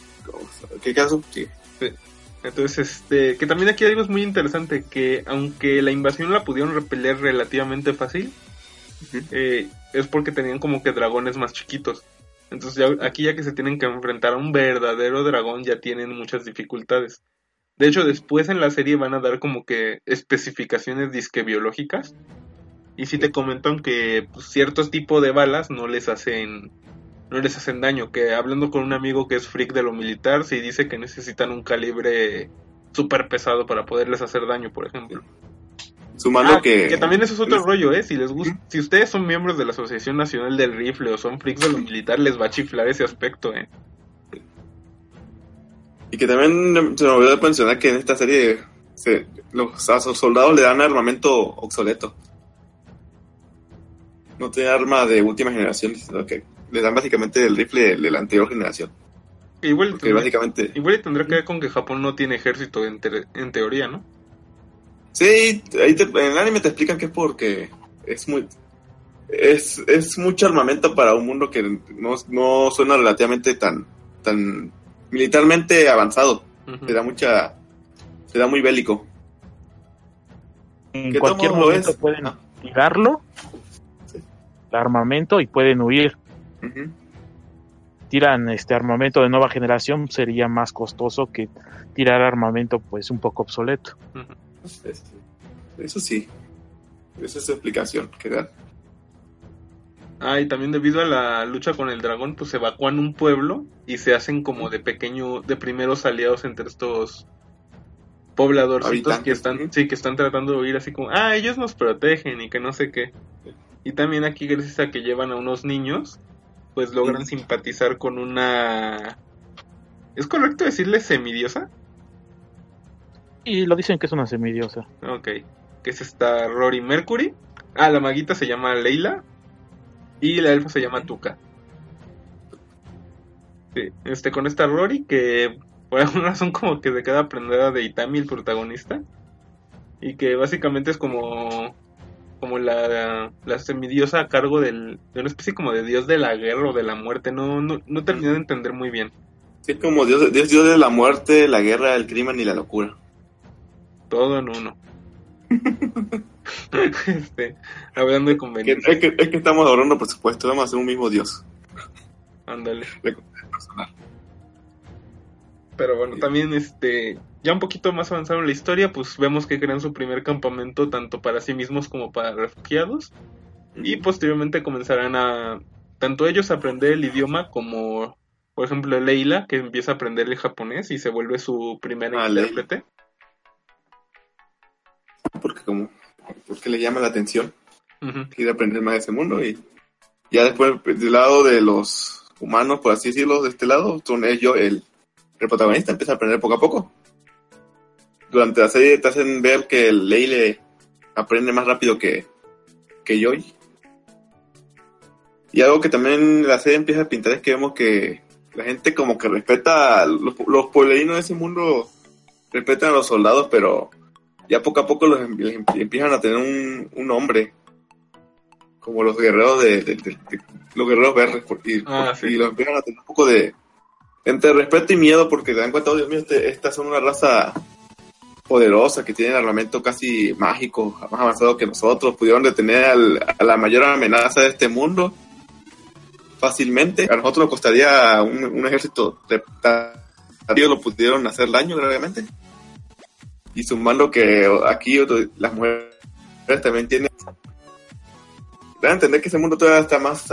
¿Qué caso? Sí. Entonces, este, que también aquí hay algo muy interesante, que aunque la invasión la pudieron repeler relativamente fácil, eh, es porque tenían como que dragones más chiquitos. Entonces ya, aquí ya que se tienen que enfrentar a un verdadero dragón ya tienen muchas dificultades. De hecho, después en la serie van a dar como que especificaciones disque biológicas. Y si te comentan que pues, ciertos tipos de balas no les hacen no les hacen daño. Que hablando con un amigo que es freak de lo militar, sí dice que necesitan un calibre súper pesado para poderles hacer daño, por ejemplo. Sumando Ah, que... que también eso es otro les- rollo, ¿eh? Si les gusta, si ustedes son miembros de la Asociación Nacional del Rifle o son freaks de lo militar, les va a chiflar ese aspecto, ¿eh? Y que también se me olvidó de mencionar que en esta serie se- los, a soldados le dan armamento obsoleto. No tiene arma de última generación, sino que le dan básicamente el rifle de, la anterior generación. Igual, tendrá, básicamente... igual y tendrá que ver con que Japón no tiene ejército en, te- en teoría, ¿no? Sí, ahí te- en el anime te explican que es porque es muy... Es, es mucho armamento para un mundo que no, no suena relativamente tan, tan militarmente avanzado. Ujú. Se da mucha... Se da muy bélico. En Que cualquier momento es- pueden Ah. tirarlo, Sí. el armamento, y pueden huir. Tiran este armamento de nueva generación, sería más costoso que tirar armamento pues un poco obsoleto. Ujú. Es- Eso sí. Esa es su explicación que dan. Ah, y también debido a la lucha con el dragón, pues evacúan un pueblo y se hacen como de pequeño, de primeros aliados entre estos pobladorcitos que están, sí, que están tratando de huir así como, ah, ellos nos protegen y que no sé qué. Y también aquí gracias a que llevan a unos niños, pues logran simpatizar con una... ¿Es correcto decirle semidiosa? Y lo dicen que es una semidiosa. Ok, que es esta Rory Mercury. Ah, la maguita se llama Leila. Y la elfa se llama Tuca. Sí, este, con esta Rory que por alguna razón como que se queda prendida de Itami, el protagonista. Y que básicamente es como como la, la semidiosa a cargo del, de una especie como de dios de la guerra o de la muerte. No, no, no terminé de entender muy bien. Sí, es como Dios, Dios, Dios de la muerte, la guerra, el crimen y la locura. Todo en uno. este, hablando de conveniencia. es, que, es que estamos ahorrando presupuesto, vamos a hacer un mismo Dios. Ándale. personal. Pero bueno, también este, ya un poquito más avanzado en la historia, pues vemos que crean su primer campamento tanto para sí mismos como para refugiados. Y posteriormente comenzarán a, tanto ellos a aprender el idioma como, por ejemplo, Leila, que empieza a aprender el japonés y se vuelve su primera Ah, intérprete. Porque como porque le llama la atención, Ujú. quiere aprender más de ese mundo y ya después pues, del lado de los humanos, por así decirlo, de este lado, son ellos el, el protagonista empieza a aprender poco a poco. Durante la serie te hacen ver que Leile aprende más rápido que, que Joy. Y algo que también la serie empieza a pintar es que vemos que la gente como que respeta, a los, los pueblerinos de ese mundo respetan a los soldados, pero ya poco a poco los em- les em- empiezan a tener un, un nombre. Como los guerreros de, de- de- de- los guerreros verdes y, Ah, sí. y los empiezan a tener un poco de entre respeto y miedo porque te dan cuenta, oh, Dios mío, este- estas son una raza poderosa que tienen armamento casi mágico, más avanzado que nosotros, pudieron detener al- a la mayor amenaza de este mundo fácilmente. A nosotros nos costaría un, un ejército de lo pudieron hacer daño gravemente. Y sumando que aquí las mujeres también tienen. A entender que ese mundo todavía está más.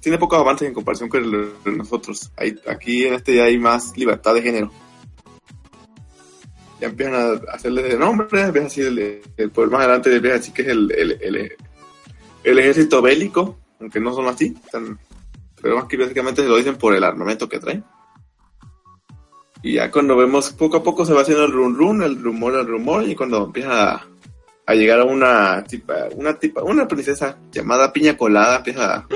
Tiene pocos avances en comparación con nosotros. Aquí en este ya hay más libertad de género. Ya empiezan a hacerle de nombre, empiezan a decir el, el poder más adelante empiezan a decir que es el, el, el, el ejército bélico, aunque no son así, están- pero más que básicamente se lo dicen por el armamento que traen. Y ya cuando vemos poco a poco se va haciendo el run run, el rumor, el rumor, y cuando empieza a, a llegar a una tipa, una tipa, una princesa llamada Piña Colada, empieza a,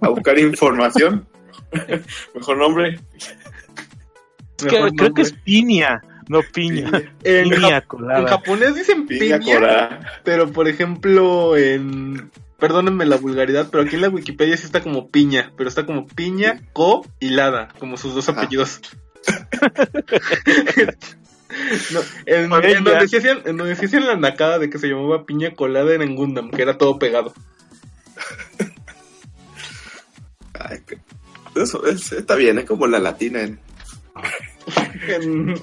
a buscar información. Mejor nombre. Es que Mejor creo que es piña, no piña. En, Piña ja- en colada. japonés dicen Piña piña, Colada. pero por ejemplo en... Perdónenme la vulgaridad, pero aquí en la Wikipedia sí está como piña, pero está como piña, co y lada, como sus dos apellidos. No, en, en donde sí hacían, en donde sí hacían la nacada de que se llamaba piña colada era en Gundam, que era todo pegado. Ay, Eso es- está bien, es como la latina. en- En,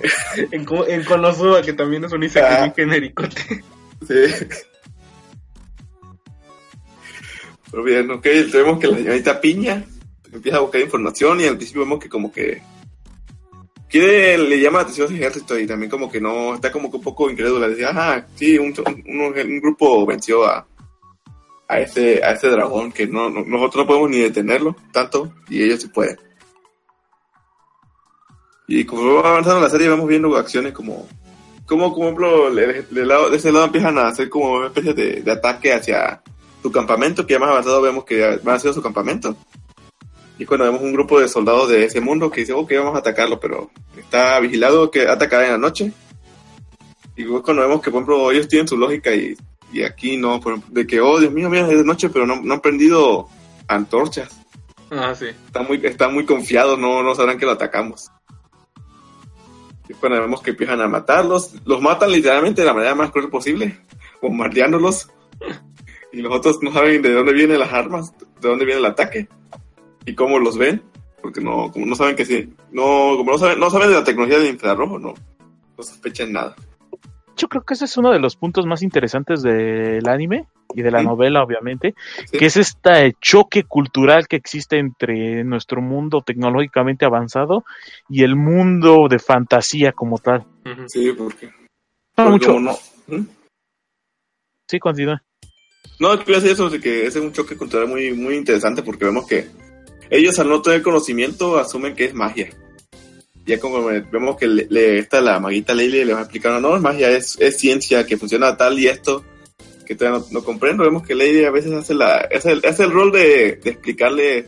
en, Ko- en Konosuba, que también es un isekai Ah. bien genericote. Sí. Pero bien, ok, vemos que la señorita Piña empieza a buscar información y al principio vemos que como que quiere, le llama la atención ese ejército y también como que no, está como que un poco incrédula. Dice, ajá, sí, un, un- un grupo venció a, a ese, a ese dragón que no, no- nosotros no podemos ni detenerlo tanto y ellos sí pueden. Y como va avanzando la serie vamos viendo acciones como como, por ejemplo, de, de lado- de ese lado empiezan a hacer como una especie de, de ataque hacia su campamento, que ya más avanzado vemos que van a ser su campamento. Y cuando vemos un grupo de soldados de ese mundo que dice, ok, vamos a atacarlo, pero está vigilado que atacará en la noche. Y cuando vemos que, por ejemplo, ellos tienen su lógica y, y aquí no, por ejemplo, de que, oh, Dios mío, mira, es de noche, pero no, no han prendido antorchas. Ah, sí. Están muy, están muy confiados, no, no sabrán que lo atacamos. Cuando vemos que empiezan a matarlos, los matan literalmente de la manera más cruel posible, bombardeándolos. Y los otros no saben de dónde vienen las armas, de dónde viene el ataque y cómo los ven, porque no, como no saben que sí, no, como no saben, no saben de la tecnología del infrarrojo, no, no sospechan nada. Yo creo que ese es uno de los puntos más interesantes del anime y de la Sí. novela, obviamente, Sí. que es este choque cultural que existe entre nuestro mundo tecnológicamente avanzado y el mundo de fantasía como tal. Sí, porque, No, porque mucho. como no, ¿Mm? Sí, continúa. No, quiero decir eso, de que ese es un choque cultural muy, muy interesante porque vemos que ellos al no tener conocimiento asumen que es magia. Ya como vemos que le, le- esta la maguita Leile le va explicando, no, es magia, es, es ciencia que funciona tal y esto, que todavía no, no comprendo. Vemos que Leile a veces hace, la, hace, el, hace el rol de, de explicarle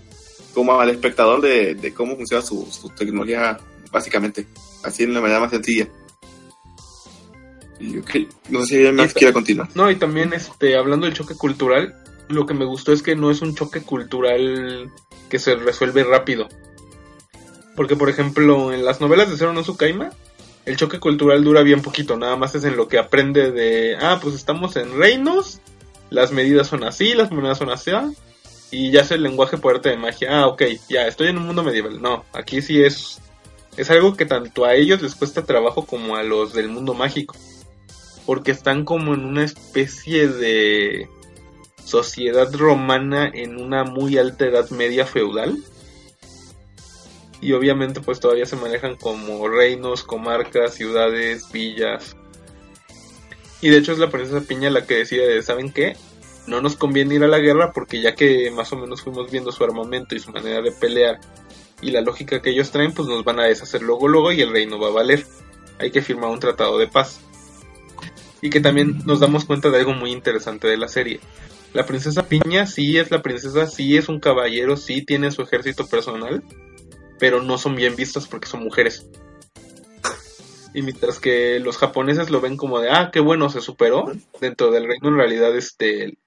como al espectador de, de cómo funciona su, su tecnología, básicamente, así en la manera más sencilla. Y no sé si alguien más quiere continuar. No, y también este, hablando del choque cultural, lo que me gustó es que no es un choque cultural que se resuelve rápido. Porque, por ejemplo, en las novelas de Zero no Tsukaima, el choque cultural dura bien poquito, nada más es en lo que aprende de, ah, pues estamos en reinos, las medidas son así, las monedas son así, y ya es el lenguaje por arte de magia, ah, ok, ya, estoy en un mundo medieval. No, aquí sí es, es algo que tanto a ellos les cuesta trabajo como a los del mundo mágico porque están como en una especie de sociedad romana en una muy alta edad media feudal. Y obviamente pues todavía se manejan como reinos, comarcas, ciudades, villas. Y de hecho es la princesa Piña la que decide, ¿saben qué? No nos conviene ir a la guerra porque ya que más o menos fuimos viendo su armamento y su manera de pelear y la lógica que ellos traen, pues nos van a deshacer luego luego y el reino va a valer. Hay que firmar un tratado de paz. y que también nos damos cuenta de algo muy interesante de la serie. La princesa Piña sí es la princesa, sí es un caballero, sí tiene su ejército personal, pero no son bien vistas porque son mujeres. Y mientras que los japoneses lo ven como de, ah, qué bueno, se superó, dentro del reino en realidad este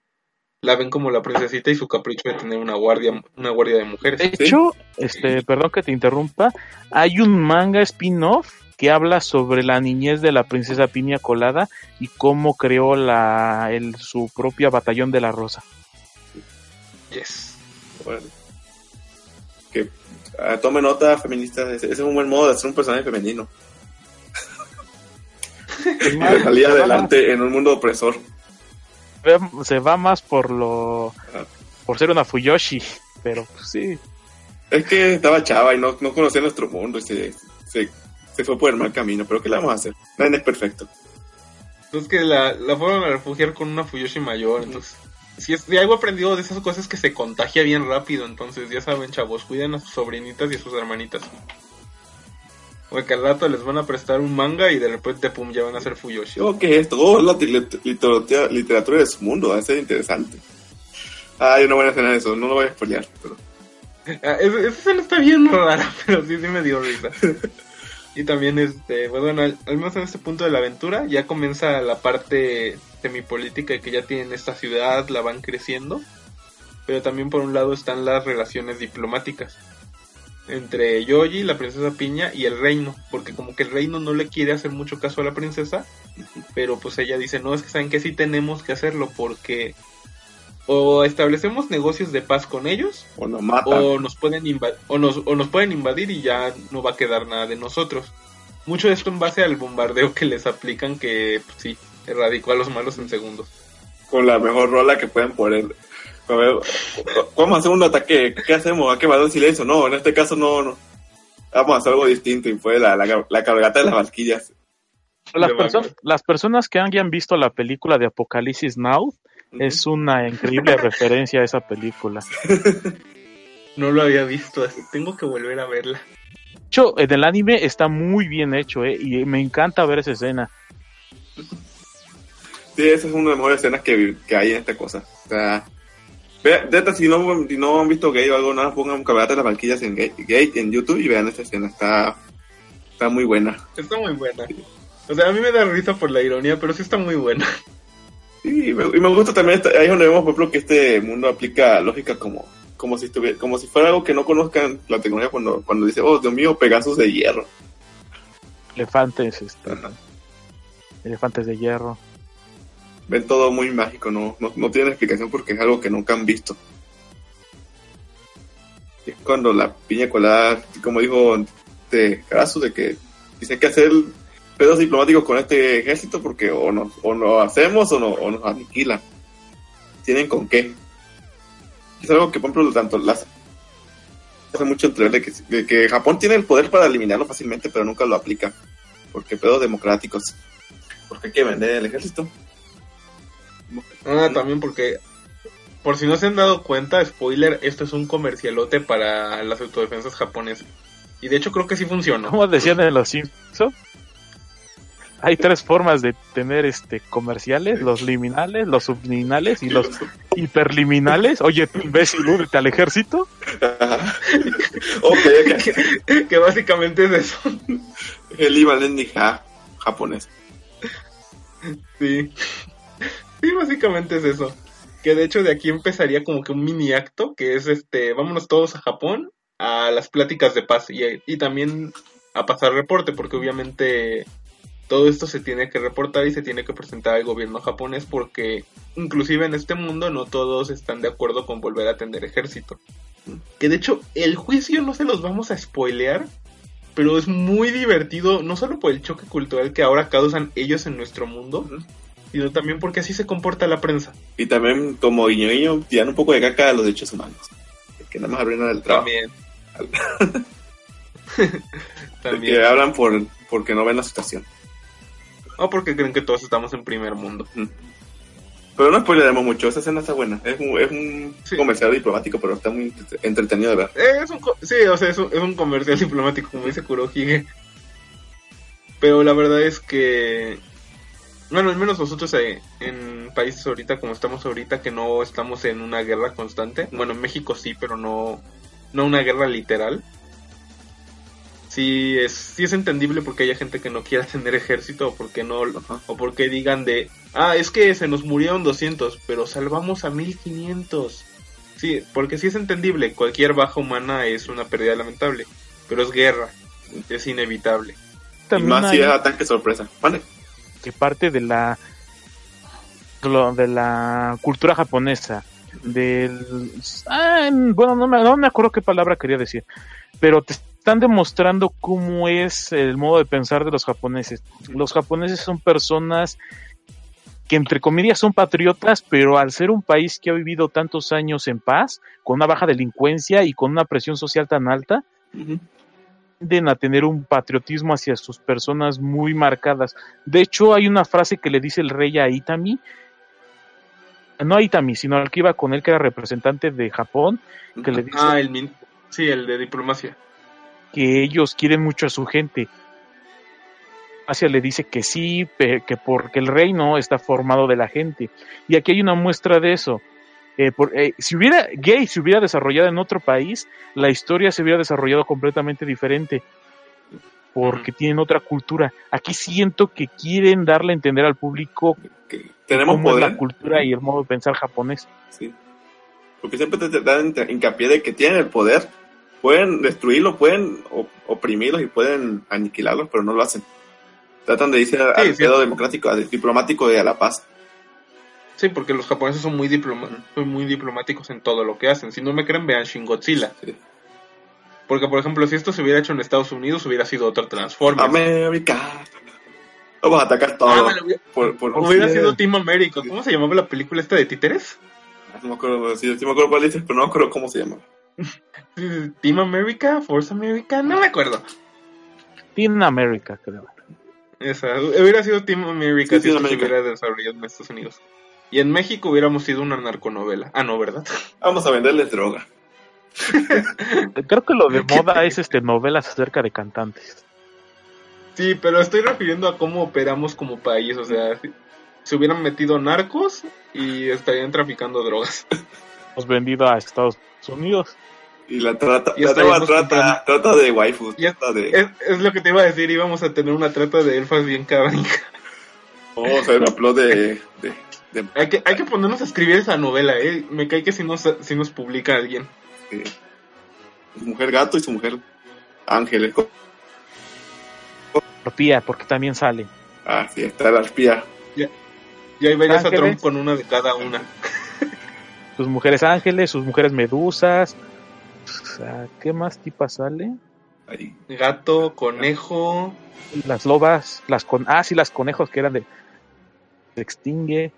la ven como la princesita y su capricho de tener una guardia, una guardia de mujeres. De hecho, este, perdón que te interrumpa, hay un manga spin-off que habla sobre la niñez de la princesa Piña Colada y cómo creó la, el, su propia batallón de la rosa. Yes. Bueno. Que ah, tome nota, feministas. Ese ese es un buen modo de hacer un personaje femenino. De salir adelante en un mundo opresor. Se va más por lo Ah. por ser una Fuyoshi, pero pues, sí. Es que estaba chava y no, no conocía nuestro mundo y se, se, se fue por el mal camino. Pero ¿qué le vamos a hacer? Nadie es perfecto. Entonces que la, la fueron a refugiar con una Fuyoshi mayor, entonces... Si, es, si algo aprendido de esas cosas que se contagia bien rápido, entonces ya saben chavos, cuiden a sus sobrinitas y a sus hermanitas. Porque al rato les van a prestar un manga y de repente pum ya van a ser Fuyoshi. Yo, ¿qué es esto? Oh, la lit- literatura, literatura de su mundo. Va a ser interesante. Ah, hay una buena escena de eso. No lo voy a spoilear. Pero... Ah, esa esa escena está bien rara, pero sí, sí me dio risa. Y también, este, pues bueno, al, menos en este punto de la aventura ya comienza la parte semipolítica que ya tienen esta ciudad, la van creciendo. Pero también por un lado están las relaciones diplomáticas entre Yoji, la princesa Piña y el reino, porque como que el reino no le quiere hacer mucho caso a la princesa, pero pues ella dice, no, es que saben que sí tenemos que hacerlo porque o establecemos negocios de paz con ellos O nos matan. o nos pueden o nos, o nos pueden invadir y ya no va a quedar nada de nosotros. Mucho de esto en base al bombardeo que les aplican que pues, sí, erradicó a los malos en segundos. Con la mejor rola que pueden poner. A ver, vamos a hacer un ataque. ¿Qué hacemos? ¿A qué va el silencio? No, en este caso no, no. Vamos a hacer algo distinto. Y fue la, la, la cabalgata de las valquirias. Las, perso- las personas que hayan visto la película de Apocalipsis Now es una increíble referencia a esa película. No lo había visto, así tengo que volver a verla. De hecho, en el anime está muy bien hecho, ¿eh? y me encanta ver esa escena. Sí, esa es una de las mejores escenas que, que hay en esta cosa. O sea, neta, si no, si no han visto Gay o algo, nada, pongan cabalgata de las valquirias en Gay, Gay en YouTube y vean esta escena. Está, está muy buena. Está muy buena. O sea, a mí me da risa por la ironía, pero sí está muy buena. Sí, y me, y me gusta también, ahí es donde vemos, por ejemplo, que este mundo aplica lógica como, como si estuviera, como si fuera algo que no conozcan la tecnología cuando, cuando dice, oh, Dios mío, Pegasus de hierro. Elefantes, este, elefantes de hierro. Ven todo muy mágico, no, no, no tiene explicación porque es algo que nunca han visto. Es cuando la piña colada, como dijo de Carazu, de que dice que hacer pedos diplomáticos con este ejército porque o nos, o lo hacemos o, no, o nos aniquilan. Tienen con qué. Es algo que, por ejemplo, tanto las hace mucho entrever de que, de que Japón tiene el poder para eliminarlo fácilmente, pero nunca lo aplica. Porque pedos democráticos. Porque hay que vender el ejército. Ah, también porque, por si no se han dado cuenta, spoiler, esto es un comercialote para las autodefensas japonesas. Y de hecho creo que sí funcionó. Como decían en los Simpsons, hay tres formas de tener este comerciales, los liminales, los subliminales y los hiperliminales. Oye, tú imbécil, únete al ejército. Ajá. ok, ok. que básicamente es eso. El Ivan ja, japonés. Sí. Sí, básicamente es eso. Que de hecho de aquí empezaría como que un mini acto, que es este, vámonos todos a Japón a las pláticas de paz y, y también a pasar reporte, porque obviamente todo esto se tiene que reportar y se tiene que presentar al gobierno japonés porque inclusive en este mundo no todos están de acuerdo con volver a tener ejército. Que de hecho el juicio no se los vamos a spoilear, pero es muy divertido, no solo por el choque cultural que ahora causan ellos en nuestro mundo, sino también porque así se comporta la prensa. Y también, como guiño guiño, tiran un poco de caca a los derechos humanos. Que nada más arruinan el trabajo. También. Que también. hablan por porque no ven la situación. O porque creen que todos estamos en primer mundo. Pero no spoileremos mucho, esa escena está buena. Es un, es un Sí. comercial diplomático, pero está muy entre- entretenido de ver. Eh, es un, sí, o sea, es un, es un comercial diplomático, como dice Kurohige. Pero la verdad es que Bueno, al menos nosotros eh, en países ahorita como estamos ahorita que no estamos en una guerra constante. Bueno, en México sí, pero no, no una guerra literal. Sí es, sí es entendible porque haya gente que no quiera tener ejército o porque no Ajá. o porque digan de, ah, es que se nos murieron 200, pero salvamos a 1500. Sí, porque sí es entendible, cualquier baja humana es una pérdida lamentable, pero es guerra, es inevitable. Y más si hay ataque sorpresa. Vale. que parte de la lo- de la cultura japonesa del ah, bueno no me, no me acuerdo qué palabra quería decir pero te están demostrando cómo es el modo de pensar de los japoneses los japoneses son personas que entre comillas son patriotas, pero al ser un país que ha vivido tantos años en paz, con una baja delincuencia y con una presión social tan alta, Ujú. tienden a tener un patriotismo hacia sus personas muy marcadas. De hecho, hay una frase que le dice el rey a Itami, no a Itami, sino al que iba con él, que era representante de Japón, que le dice Ah, el min sí, el de diplomacia. Que ellos quieren mucho a su gente. Asia le dice que sí, que porque el reino está formado de la gente. Y aquí hay una muestra de eso. Eh, por- eh, si hubiera gay se hubiera desarrollado en otro país, la historia se hubiera desarrollado completamente diferente. Porque tienen otra cultura. Aquí siento que quieren darle a entender al público Que tenemos cómo es poder. la cultura y el modo de pensar japonés. Sí. Porque siempre te dan hincapié de que tienen el poder. Pueden destruirlo, pueden op- oprimirlos y pueden aniquilarlos, pero no lo hacen. Tratan de irse al Sí, sí. pedo democrático, al diplomático y a la paz. Sí, porque los japoneses son muy, diploma son muy diplomáticos en todo lo que hacen. Si no me creen, vean Shin Godzilla. Sí. Porque, por ejemplo, si esto se hubiera hecho en Estados Unidos, hubiera sido otro Transformers. América. Vamos a atacar todo. Ah, hubiera- por, por- hubiera sí. sido Team America. ¿Cómo se llamaba la película esta de títeres? No me acuerdo, sí, sí me acuerdo cuál dices, pero no me acuerdo cómo se llama. Team America, Force America, no me acuerdo. Tienen América, creo. Esa, hubiera sido Team America Sí, si Team esto se America. hubiera desarrollado en Estados Unidos. Y en México hubiéramos sido una narconovela. Ah, no, ¿verdad? Vamos a venderles droga. Creo que lo de moda es este novelas acerca de cantantes. Sí, pero estoy refiriendo a cómo operamos como país. O sea, si- se hubieran metido narcos y estarían traficando drogas. Hemos vendido a Estados Unidos. Y la trata, Y la trata, comprando- trata de waifu. Y es- Trata de, Es, es lo que te iba a decir, íbamos a tener una trata de elfas bien cabrón. vamos a hacer un de, de, de- Hay que, hay que ponernos a escribir esa novela, eh. Me cae que si nos, si nos publica alguien. de su mujer gato y su mujer ángeles. Propia, porque también sale. Ah, sí, está la espía. Y ahí verías a Ángeles. Trump con una de cada una. Sus mujeres ángeles, sus mujeres medusas. O sea, ¿qué más tipas sale? Ahí. Gato, conejo. Las lobas, las con ah, sí, las conejos que eran de se extingue.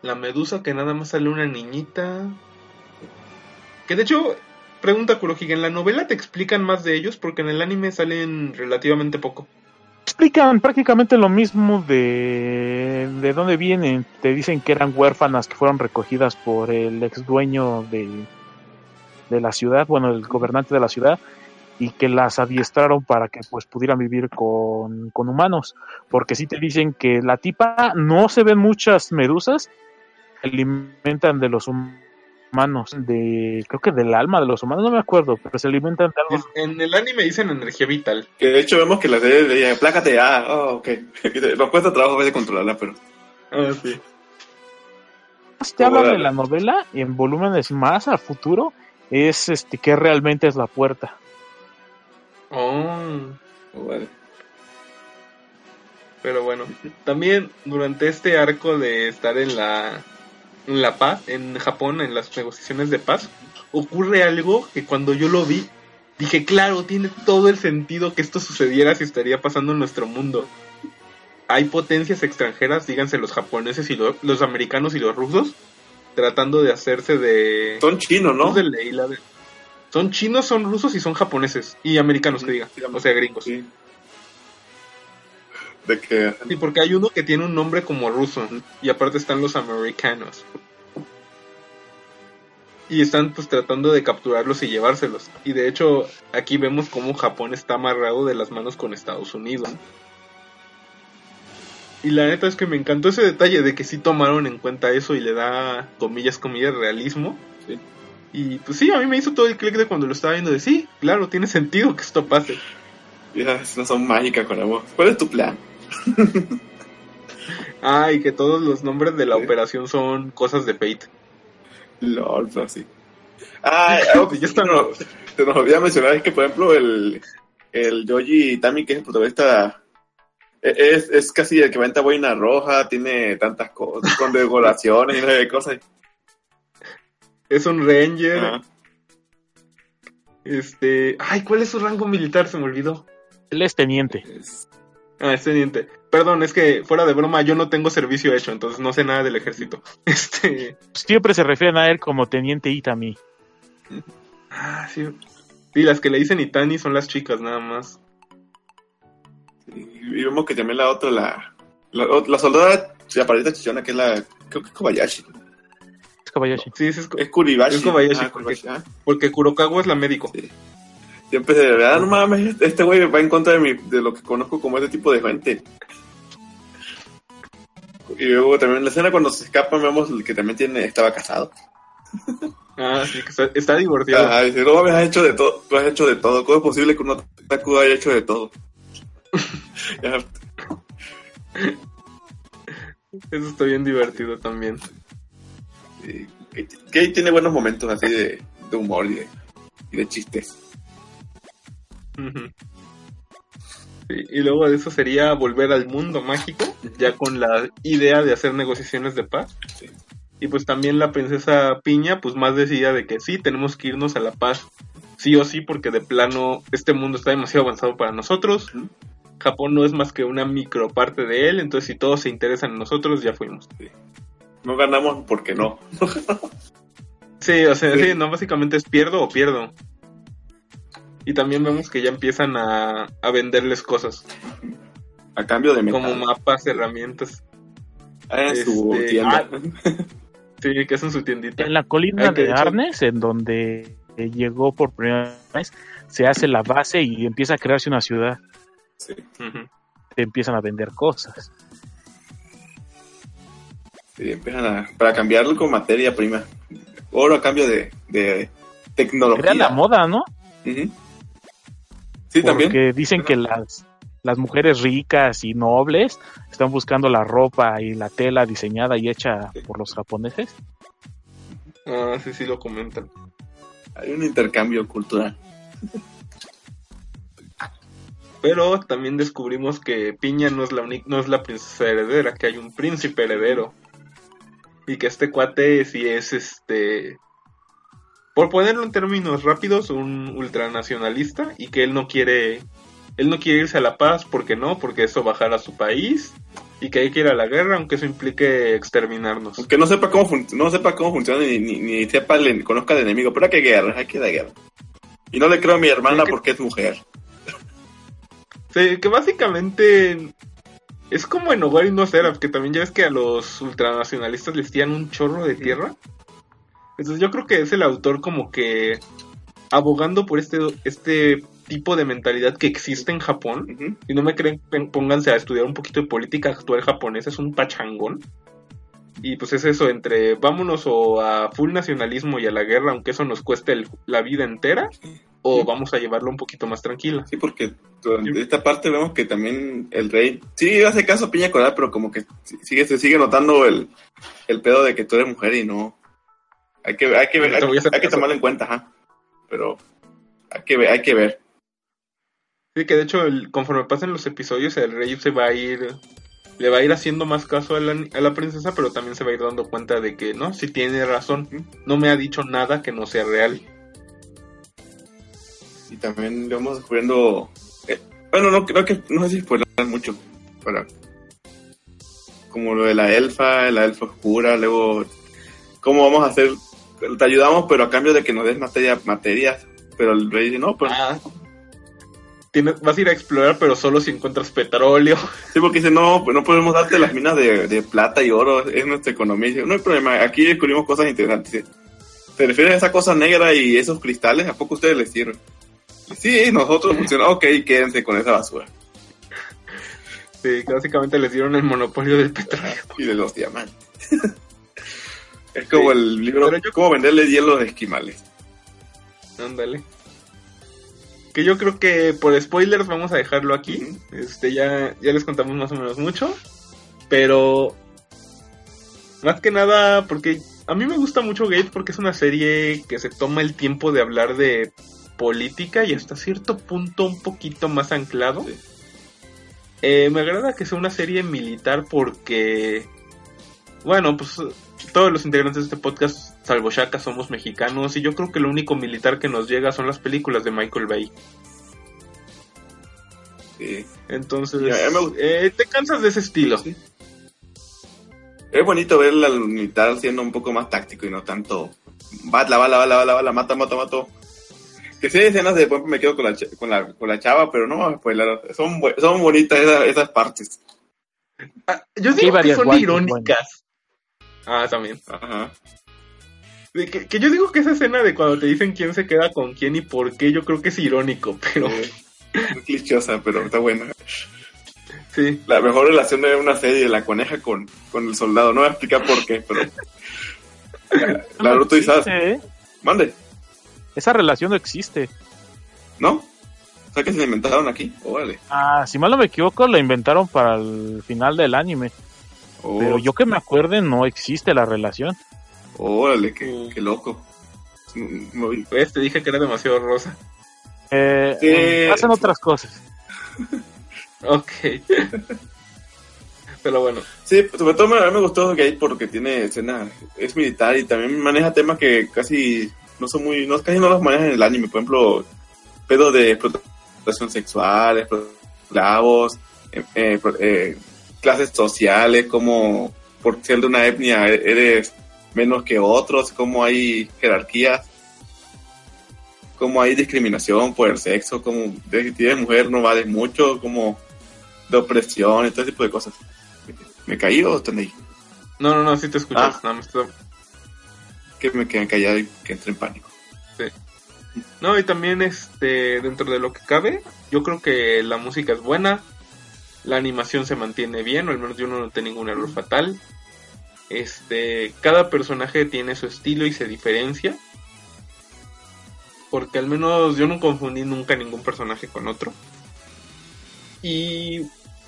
La medusa que nada más sale una niñita. Que de hecho, pregunta Kurohige, ¿en la novela te explican más de ellos? Porque en el anime salen relativamente poco. Explican prácticamente lo mismo de de dónde vienen. Te dicen que eran huérfanas que fueron recogidas por el ex dueño de, de la ciudad, bueno, el gobernante de la ciudad, y que las adiestraron para que pues pudieran vivir con, con humanos. Porque sí te dicen que la tipa no se ven muchas medusas, se alimentan de los humanos, de creo que del alma de los humanos, no me acuerdo, pero se alimentan de algo. En el anime dicen energía vital. Que de hecho vemos que la serie dice, plácate, ah, oh, ok. Nos cuesta trabajo a veces controlarla, pero Ah, sí. te hablan de la novela y en volúmenes más al futuro es este que realmente es la puerta. Oh. vale. Pero bueno, también durante este arco de estar en la, en la paz, en Japón, en las negociaciones de paz, ocurre algo que cuando yo lo vi, dije, claro, tiene todo el sentido que esto sucediera si estaría pasando en nuestro mundo. Hay potencias extranjeras, díganse los japoneses y lo- los americanos y los rusos, tratando de hacerse de... Son chinos, ¿no? De de- Son chinos, son rusos y son japoneses. Y americanos, que digan. O sea, gringos. Sí. De que Sí, porque hay uno que tiene un nombre como ruso y aparte están los americanos. Y están pues tratando de capturarlos y llevárselos. Y de hecho aquí vemos cómo Japón está amarrado de las manos con Estados Unidos. Y la neta es que me encantó ese detalle de que sí tomaron en cuenta eso y le da, comillas, comillas, realismo. Sí. Y pues sí, a mí me hizo todo el clic de cuando lo estaba viendo de sí, claro, tiene sentido que esto pase. Ya, no son mágicas con amor. ¿Cuál es tu plan? Ah, y que todos los nombres de la Sí. operación son cosas de Fate. Lol, pero sí. Ah, algo que está. está. No, se nos olvidó mencionar es que, por ejemplo, el, el Yoji Tami, que es el protagonista, es, es casi el que venta boina roja, tiene tantas cosas, con decoraciones y nueve cosas. Es un Ranger. Ajá. Este. Ay, ¿cuál es su rango militar? Se me olvidó. Él es teniente. Es- Ah, es teniente. Perdón, es que fuera de broma, yo no tengo servicio hecho, entonces no sé nada del ejército. Este. Siempre se refieren a él como teniente Itami. Ah, sí. Sí, las que le dicen Itani son las chicas, nada más. Y vemos que también la otra, la, la, la soldada chaparrita chichona, que es la, creo que es Kobayashi. Es Kobayashi. Sí, es. Es Kuribashi. Es Kobayashi, Ah, Kobayashi, ah. Porque Kurokawa es la médico. Sí. Siempre de verdad, no mames, este güey va en contra de, mi, de lo que conozco como ese tipo de gente. Y luego también en la escena cuando se escapan vemos que también tiene, estaba casado. Ah, sí, que está, está divertido. Ah, dice, no mames, has hecho de todo, tú has hecho de todo. ¿Cómo es posible que un otaku haya hecho de todo? Eso está bien divertido también. que tiene buenos momentos así de, de humor y de, y de chistes. Sí, y luego de eso sería volver al mundo mágico, ya con la idea de hacer negociaciones de paz. Sí. Y pues también la princesa Piña, pues más decía de que sí, tenemos que irnos a la paz, sí o sí, porque de plano este mundo está demasiado avanzado para nosotros. Japón no es más que una microparte de él, entonces si todos se interesan en nosotros, ya fuimos. No ganamos porque no. Sí, o sea, Sí. sí, no, básicamente es pierdo o pierdo. Y también vemos que ya empiezan a, a venderles cosas, A cambio de metal. como mapas, herramientas. Ah, en su este, tienda. Sí, que es en su tiendita. En la colina Ay, de Arnes, en donde llegó por primera vez, se hace la base y empieza a crearse una ciudad. Sí. Te empiezan a vender cosas. Sí, empiezan a, para cambiarlo con materia prima. Oro a cambio de, de tecnología. Crea la moda, ¿no? Sí, también. Porque dicen que las, las mujeres ricas y nobles están buscando la ropa y la tela diseñada y hecha por los japoneses. Ah, sí, sí lo comentan. Hay un intercambio cultural. Pero también descubrimos que Piña no es la única, no es la princesa heredera, que hay un príncipe heredero. Y que este cuate sí es este. Por ponerlo en términos rápidos, un ultranacionalista. Y que él no quiere. Él no quiere irse a la paz, porque no, porque eso bajará a su país. Y que hay que ir a la guerra, aunque eso implique exterminarnos. Aunque no sepa cómo, no sepa cómo funciona ni, ni, ni sepa, le, conozca al enemigo. Pero hay que guerra, hay que ir a guerra. Y no le creo a mi hermana que- porque es mujer. Que básicamente es como en Hogar y no Seraph, que también ya ves que a los ultranacionalistas les tiran un chorro de tierra. Entonces yo creo que es el autor como que abogando por este, este tipo de mentalidad que existe en Japón. Ujú. Si no me creen, pónganse a estudiar un poquito de política actual japonesa, es un pachangón. Y pues es eso, entre vámonos o a full nacionalismo y a la guerra, aunque eso nos cueste el- la vida entera, o vamos a llevarlo un poquito más tranquila. Sí, porque durante esta parte vemos que también el rey sí hace caso a Piña Colada, pero como que sigue, se sigue notando el, el pedo de que tú eres mujer y no. Hay que, hay que ver, hay, que tomarlo en cuenta, ajá. Pero hay que ver, hay que ver. Sí, que de hecho, el- conforme pasen los episodios, el rey se va a ir. Le va a ir haciendo más caso a la, a la princesa, pero también se va a ir dando cuenta de que, no, si tiene razón. No me ha dicho nada que no sea real. Y también vamos descubriendo. eh, bueno, no creo que. No sé si spoiler mucho. Para. Como lo de la elfa, la elfa oscura, luego. ¿Cómo vamos a hacer? Te ayudamos, pero a cambio de que nos des materia, materias. Pero el rey dice, no, pues. Ah, tienes, vas a ir a explorar, pero solo si encuentras petróleo. Sí, porque dice, no, pues no podemos darte las minas de, de plata y oro, es nuestra economía. Dice, no hay problema, aquí descubrimos cosas interesantes. ¿Se refiere a esa cosa negra y esos cristales? ¿A poco a ustedes les sirven? Sí, nosotros funcionamos, ok, quédense con esa basura. Sí, básicamente les dieron el monopolio del petróleo. y de los diamantes. es como Sí, el libro yo- Cómo venderle hielo de esquimales. Ándale. Que yo creo que por spoilers vamos a dejarlo aquí. Este, ya, ya les contamos más o menos mucho. Pero. Más que nada, porque a mí me gusta mucho Gate porque es una serie que se toma el tiempo de hablar de política y hasta cierto punto un poquito más anclado. Sí. Eh, me agrada que sea una serie militar porque. Bueno, pues todos los integrantes de este podcast, salvo Shaka, somos mexicanos y yo creo que lo único militar que nos llega son las películas de Michael Bay. Sí. Entonces, Ya, me eh, te cansas de ese estilo. Sí. Es bonito ver al militar siendo un poco más táctico y no tanto bala, bala, bala, bala, bala, mata, mata, mato. Que sí hay escenas de por ejemplo, me quedo con la, con la, con la chava, pero no vamos a spoiler. Son, son bonitas esas, esas partes. Ah, yo Sí, digo que son guantes, irónicas. Ah, también. Ajá. De que, que yo digo que esa escena de cuando te dicen quién se queda con quién y por qué, yo creo que es irónico, pero muy clichosa, pero está buena. sí. La mejor relación de una serie de la coneja con, con el soldado. No voy a explicar por qué, pero. La Naruto y Sas. existe, ¿eh? Mande, Esa relación no existe. ¿no? O sea que se la inventaron aquí. Órale. Ah, si mal no me equivoco, la inventaron para el final del anime. Oh, Pero yo que me acuerde, no existe la relación. Órale, qué, qué loco. Pues te dije que era demasiado rosa. Eh, Sí. Hacen otras cosas. Ok. pero bueno. Sí, sobre todo me, a mí me gustó Gate porque tiene escena, es militar y también maneja temas que casi no son muy, no, casi no los manejan en el anime. Por ejemplo, pedo de explotación sexual, esclavos, eh, eh, eh, clases sociales, como por ser de una etnia eres menos que otros, como hay jerarquías, como hay discriminación por el sexo, como de, si eres mujer no vales mucho, como de opresión y todo ese tipo de cosas. ¿Me caí o están ahí? No, no, no, sí te escuchas. Ah. Nada más te- Que me quedé callado y que entré en pánico. No, y también este dentro de lo que cabe, yo creo que la música es buena, la animación se mantiene bien, o al menos yo no noté ningún error fatal. Este, cada personaje tiene su estilo y se diferencia. Porque al menos yo no confundí nunca ningún personaje con otro. Y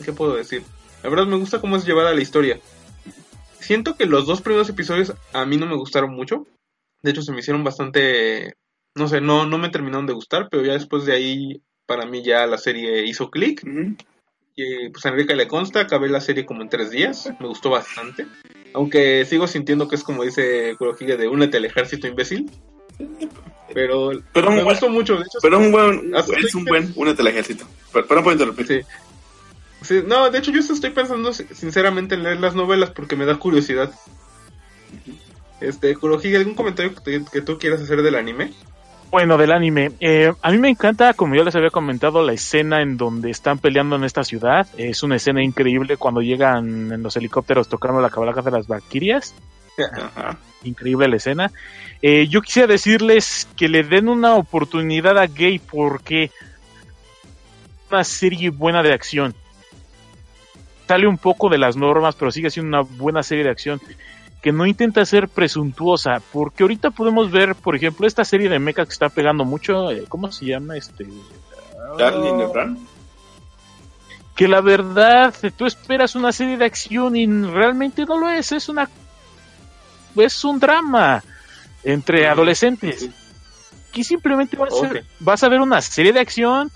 ¿qué puedo decir? La verdad me gusta cómo es llevada la historia. Siento que los dos primeros episodios a mí no me gustaron mucho. De hecho, se me hicieron bastante no sé, no, no me terminaron de gustar, pero ya después de ahí, para mí ya la serie hizo clic. Y pues a Enrique le consta, acabé la serie como en tres días, me gustó bastante. Aunque sigo sintiendo que es como dice Kurohige de únete al ejército imbécil. Pero, Pero me un buen- gustó mucho, de hecho. Pero es un buen, es un buen, únete al ejército. No puedo interrumpir. Sí. Sí, no, de hecho yo estoy pensando si- sinceramente en leer las novelas porque me da curiosidad. Este, Kurohige, ¿algún comentario que, te- que tú quieras hacer del anime? Bueno, del anime. Eh, a mí me encanta, como yo les había comentado, la escena en donde están peleando en esta ciudad. Es una escena increíble cuando llegan en los helicópteros tocando la cabalga de las Valquirias. Ajá. Increíble la escena. Eh, yo quisiera decirles que le den una oportunidad a Gay porque una serie buena de acción. Sale un poco de las normas, pero sigue siendo una buena serie de acción que no intenta ser presuntuosa, porque ahorita podemos ver, por ejemplo, esta serie de mecha que está pegando mucho, eh, ¿cómo se llama? Este Darling de Fran. que la verdad tú esperas una serie de acción y realmente no lo es, es una es un drama entre adolescentes. Aquí simplemente vas a, vas a ver una serie de acción,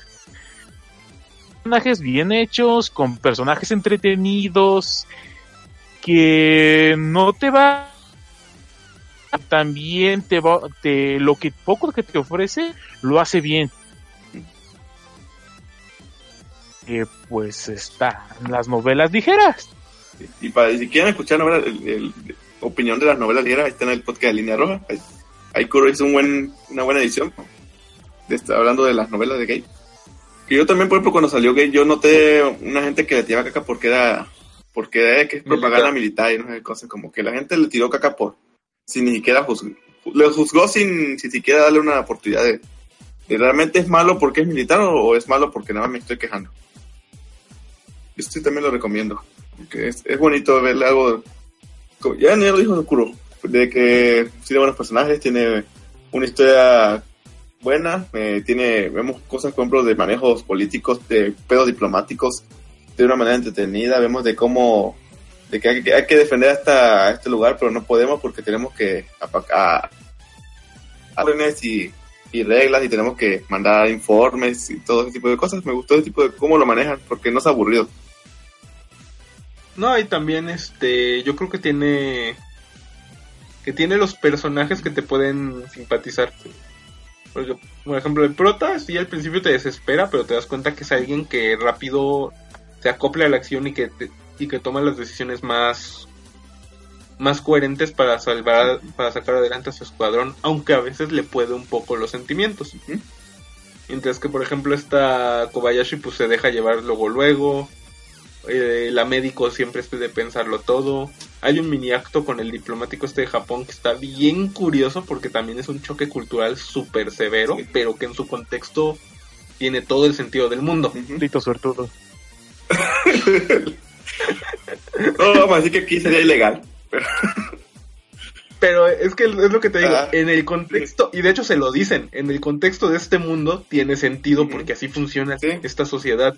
personajes bien hechos, con personajes entretenidos, que no te va también te va te lo que poco que te ofrece lo hace bien Eh, pues está en las novelas ligeras Y para si quieren escuchar novelas, el, opinión de las novelas ligeras, está en el podcast de Línea Roja. Ahí, Kuro hizo un buen, una buena edición. De hablando de las novelas de Gay. Que yo también, por ejemplo, cuando salió Gay, yo noté una gente que le tiraba caca porque era porque era que es propaganda militar y no sé qué cosas. Como que la gente le tiró caca por sin ni siquiera juzgar. Le juzgó sin, sin siquiera darle una oportunidad de, de realmente es malo porque es militar o, o es malo porque nada más me estoy quejando. Este también lo recomiendo. Porque es, es bonito ver algo. Ya ya lo dijo Kuro. De que tiene buenos personajes, tiene una historia buena, eh, tiene, vemos cosas, por ejemplo, de manejos políticos, de pedos diplomáticos, de una manera entretenida, vemos de cómo, de que hay, que defender hasta este lugar, pero no podemos porque tenemos que apacar órdenes y, reglas y tenemos que mandar informes y todo ese tipo de cosas. Me gustó ese tipo de cómo lo manejan porque no es aburrido. No, y también este, yo creo que tiene que tiene los personajes que te pueden simpatizar. Porque, por ejemplo, el prota sí al principio te desespera, pero te das cuenta que es alguien que rápido se acopla a la acción y que te- y que toma las decisiones más más coherentes para salvar para sacar adelante a su escuadrón, aunque a veces le puede un poco los sentimientos. Mientras que por ejemplo esta Kobayashi pues se deja llevar luego luego. Eh, la médico siempre es de pensarlo todo. Hay un mini acto con el diplomático este de Japón que está bien curioso porque también es un choque cultural súper severo, Sí. pero que en su contexto tiene todo el sentido del mundo. Maldito suertudo. No, vamos a decir que aquí sería ilegal. Pero es que es lo que te digo, Ah. en el contexto, y de hecho se lo dicen, en el contexto de este mundo tiene sentido porque así funciona Sí. esta sociedad.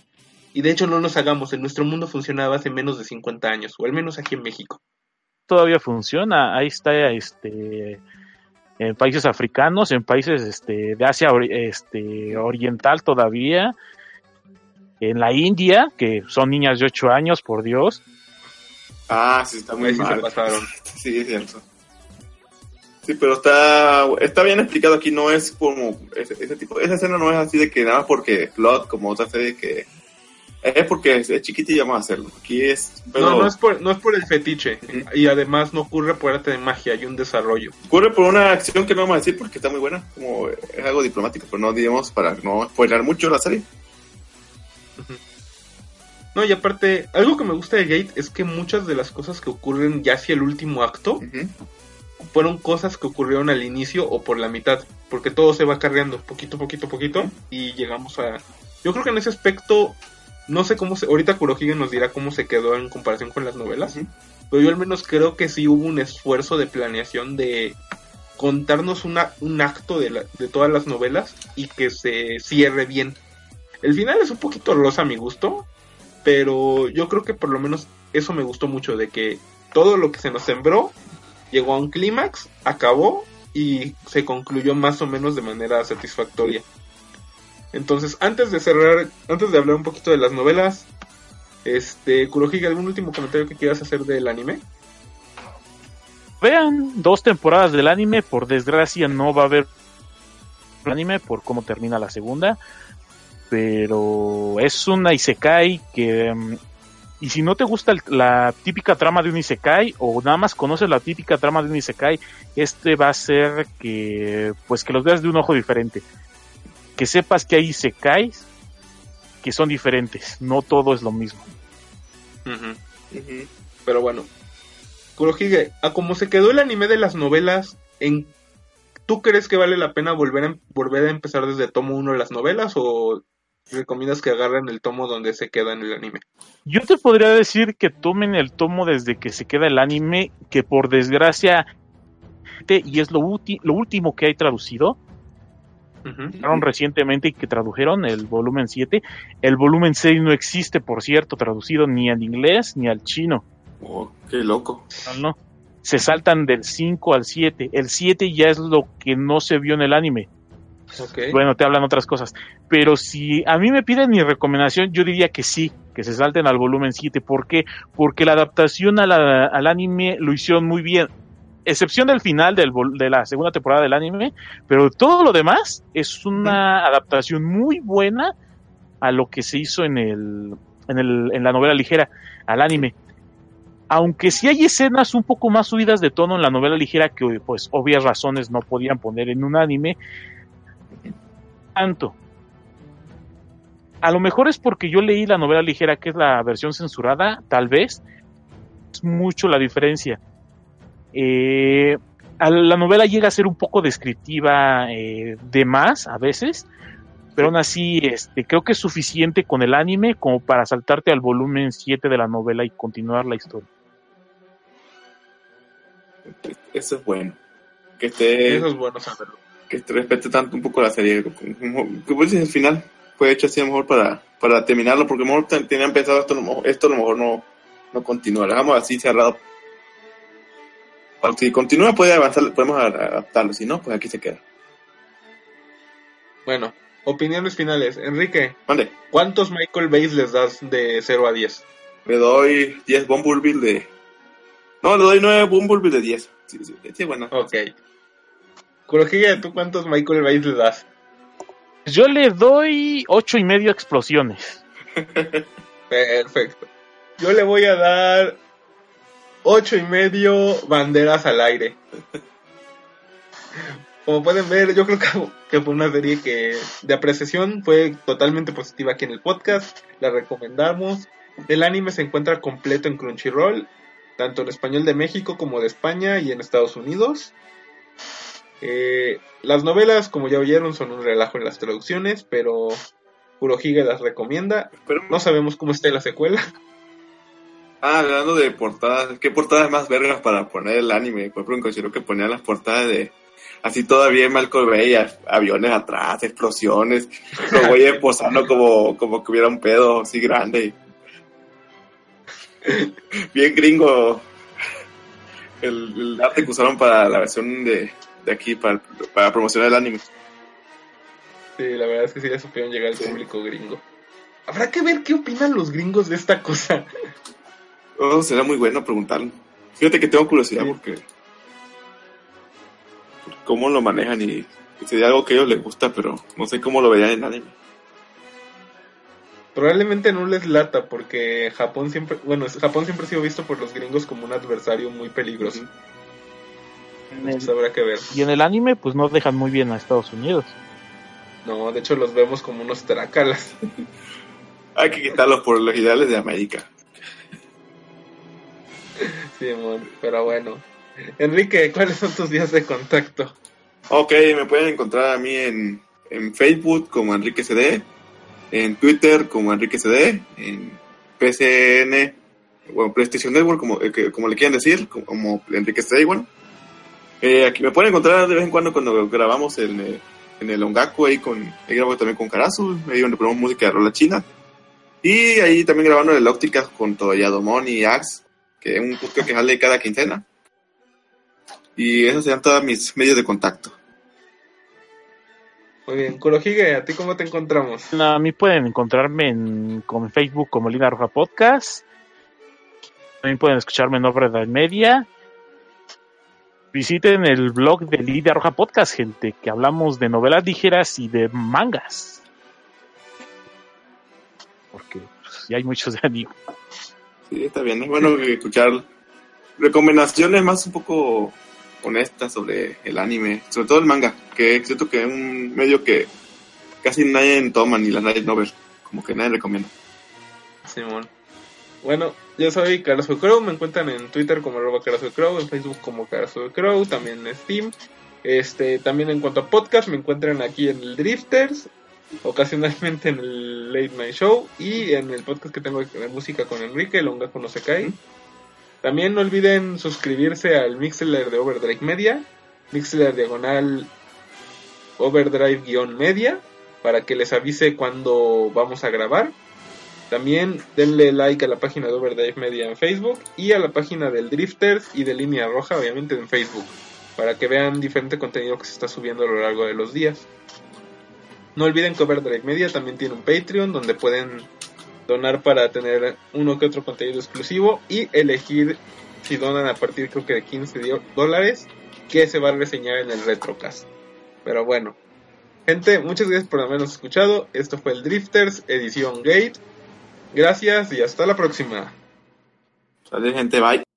Y de hecho no nos hagamos, en nuestro mundo funcionaba hace menos de 50 años, o al menos aquí en México. Todavía funciona. Ahí está este en países africanos, en países este, de Asia este, oriental todavía, en la India, que son niñas de 8 años, por Dios. Ah, sí, está muy sí se pasaron. Sí, es cierto. Sí, pero está, está bien explicado aquí, no es como ese, ese tipo, esa escena no es así de que nada más porque plot, como otra serie que es porque es, es chiquita y vamos a hacerlo. Aquí es, pero No, no es, por, no es por el fetiche, y además no ocurre por arte de magia, hay un desarrollo. ocurre por una acción que no vamos a decir porque está muy buena, como es algo diplomático, pero no digamos para no spoiler mucho la serie. No, y aparte, algo que me gusta de Gate es que muchas de las cosas que ocurren ya hacia el último acto fueron cosas que ocurrieron al inicio o por la mitad, porque todo se va carreando poquito, poquito, poquito y llegamos a... Yo creo que en ese aspecto, no sé cómo se... Ahorita Kurohige nos dirá cómo se quedó en comparación con las novelas, pero yo al menos creo que sí hubo un esfuerzo de planeación de contarnos una, un acto de, la- de todas las novelas y que se cierre bien. El final es un poquito rosa a mi gusto, pero yo creo que por lo menos eso me gustó mucho, de que todo lo que se nos sembró llegó a un clímax, acabó y se concluyó más o menos de manera satisfactoria. Entonces, antes de cerrar, antes de hablar un poquito de las novelas, este, Kurohige, ¿algún último comentario que quieras hacer del anime? Vean dos temporadas del anime, por desgracia no va a haber anime por cómo termina la segunda, pero es una isekai que mm, y si no te gusta la típica trama de un isekai o nada más conoces la típica trama de un isekai, este va a ser que pues que los veas de un ojo diferente, que sepas que hay isekais que son diferentes, no todo es lo mismo. Pero bueno, Kurohige, a como se quedó el anime de las novelas, en ¿tú crees que vale la pena volver a, volver a empezar desde tomo 1 las novelas o recomiendas que agarren el tomo donde se queda en el anime? Yo te podría decir que tomen el tomo desde que se queda el anime, que por desgracia, te- y es lo, lo último que hay traducido, Sacaron recientemente y que tradujeron el volumen 7. El volumen 6 no existe, por cierto, traducido ni al inglés ni al chino. Oh, qué loco. No, no. Se saltan del 5 al 7. El 7 ya es lo que no se vio en el anime. Bueno, te hablan otras cosas. Pero si a mí me piden mi recomendación, yo diría que sí, que se salten al volumen 7. ¿Por qué? Porque la adaptación a la- al anime lo hicieron muy bien. Excepción del final del de la segunda temporada del anime, pero todo lo demás es una adaptación muy buena a lo que se hizo en, el, en, el, en la novela ligera, al anime. Aunque sí hay escenas un poco más subidas de tono en la novela ligera que, pues, obvias razones no podían poner en un anime, tanto. A lo mejor es porque yo leí la novela ligera, que es la versión censurada, tal vez. Es mucho la diferencia. Eh, a la novela llega a ser un poco descriptiva eh, de más a veces, pero aún así este, creo que es suficiente con el anime como para saltarte al volumen 7 de la novela y continuar la historia. Eso es bueno. Que esté, Eso es bueno saberlo. que te respete tanto un poco la serie. Como dices, el final fue hecho así a lo mejor para, para terminarlo, porque a lo mejor ten- tenían pensado esto, a lo mejor- esto a lo mejor no, no continúa. Lo dejamos así cerrado. Si continúa puede avanzar, podemos adaptarlo, si no, pues aquí se queda. Bueno, opiniones finales. Enrique, Mande, ¿cuántos Michael Bays les das de 0 a 10? le doy 10 Bumblebee de... No, le doy 9 Bumblebee de 10. Sí, sí, sí, bueno. Ok. Kurohige, ¿tú cuántos Michael Bays le das? Yo le doy ocho y medio explosiones. Perfecto. Yo le voy a dar ocho y medio banderas al aire. Como pueden ver, yo creo que, que fue una serie que de apreciación fue totalmente positiva aquí en el podcast. La recomendamos. El anime se encuentra completo en Crunchyroll, tanto en español de México como de España y en Estados Unidos. Eh, las novelas, como ya oyeron, son un relajo en las traducciones, pero Kurohige las recomienda. No sabemos cómo esté la secuela. Ah, hablando de portadas, ¿qué portadas más vergas para poner el anime? Por ejemplo, considero que ponían las portadas de así todavía Malcolm Bay, aviones atrás, explosiones, los güeyes posando como, como que hubiera un pedo así grande. Bien gringo el, el arte que usaron para la versión de, de aquí, para, para promocionar el anime. Sí, la verdad es que sí le supieron llegar al Sí. público gringo. Habrá que ver qué opinan los gringos de esta cosa. Oh, será muy bueno preguntarlo. Fíjate que tengo curiosidad Sí. porque cómo lo manejan y, y sería algo que a ellos les gusta, pero no sé cómo lo verían en anime. Probablemente no les lata porque Japón siempre, bueno, Japón siempre ha sido visto por los gringos como un adversario muy peligroso. En el- habrá que ver. y en el anime, pues no dejan muy bien a Estados Unidos. No, de hecho los vemos como unos trácalas. Hay que quitarlos por los ideales de América. Pero bueno. Enrique, ¿cuáles son tus días de contacto? Ok, me pueden encontrar a mí en, en Facebook como Enrique CD, en Twitter como Enrique CD, en PCN, bueno, PlayStation Network, como, eh, como le quieran decir, como, Enrique CD igual. Eh, aquí me pueden encontrar de vez en cuando cuando grabamos en, eh, en el Ongaku, ahí, con, ahí grabo también con Karasu, ahí donde ponemos música de rola china. Y ahí también grabando en el Ópticas con Toyadomon y Axe, que es un podcast que sale cada quincena. Y esos serían todos mis medios de contacto. Muy bien, Kurohige, ¿a ti cómo te encontramos? A mí pueden encontrarme en, como en Facebook como Lina Roja Podcast. También pueden escucharme en Obra Media. Visiten el blog de Lidia Roja Podcast, gente, que hablamos de novelas ligeras y de mangas. Porque pues, ya hay muchos de anime. Sí, está bien. Es bueno escuchar recomendaciones más un poco honestas sobre el anime, sobre todo el manga, que siento que es un medio que casi nadie toma, ni las light novel, como que nadie recomienda. Simón. Bueno, yo soy Carlos Crow, me encuentran en Twitter como arroba Crow, en Facebook como Carlos Crow, también en Steam. Este, también en cuanto a podcast, me encuentran aquí en el Drifters, ocasionalmente en el Late Night Show y en el podcast que tengo de música con Enrique, el Ongaku no se cae. También no olviden suscribirse al Mixler de Overdrive Media, Mixler diagonal Overdrive-media, para que les avise cuando vamos a grabar. También denle like a la página de Overdrive Media en Facebook y a la página del Drifters y de Línea Roja, obviamente en Facebook, para que vean diferente contenido que se está subiendo a lo largo de los días. No olviden que Overdrive Media también tiene un Patreon donde pueden donar para tener uno que otro contenido exclusivo y elegir si donan a partir creo que de 15 dio- dólares que se va a reseñar en el Retrocast. Pero bueno, gente, muchas gracias por habernos escuchado. Esto fue el Drifters, edición Gate. Gracias y hasta la próxima. Sale gente, bye.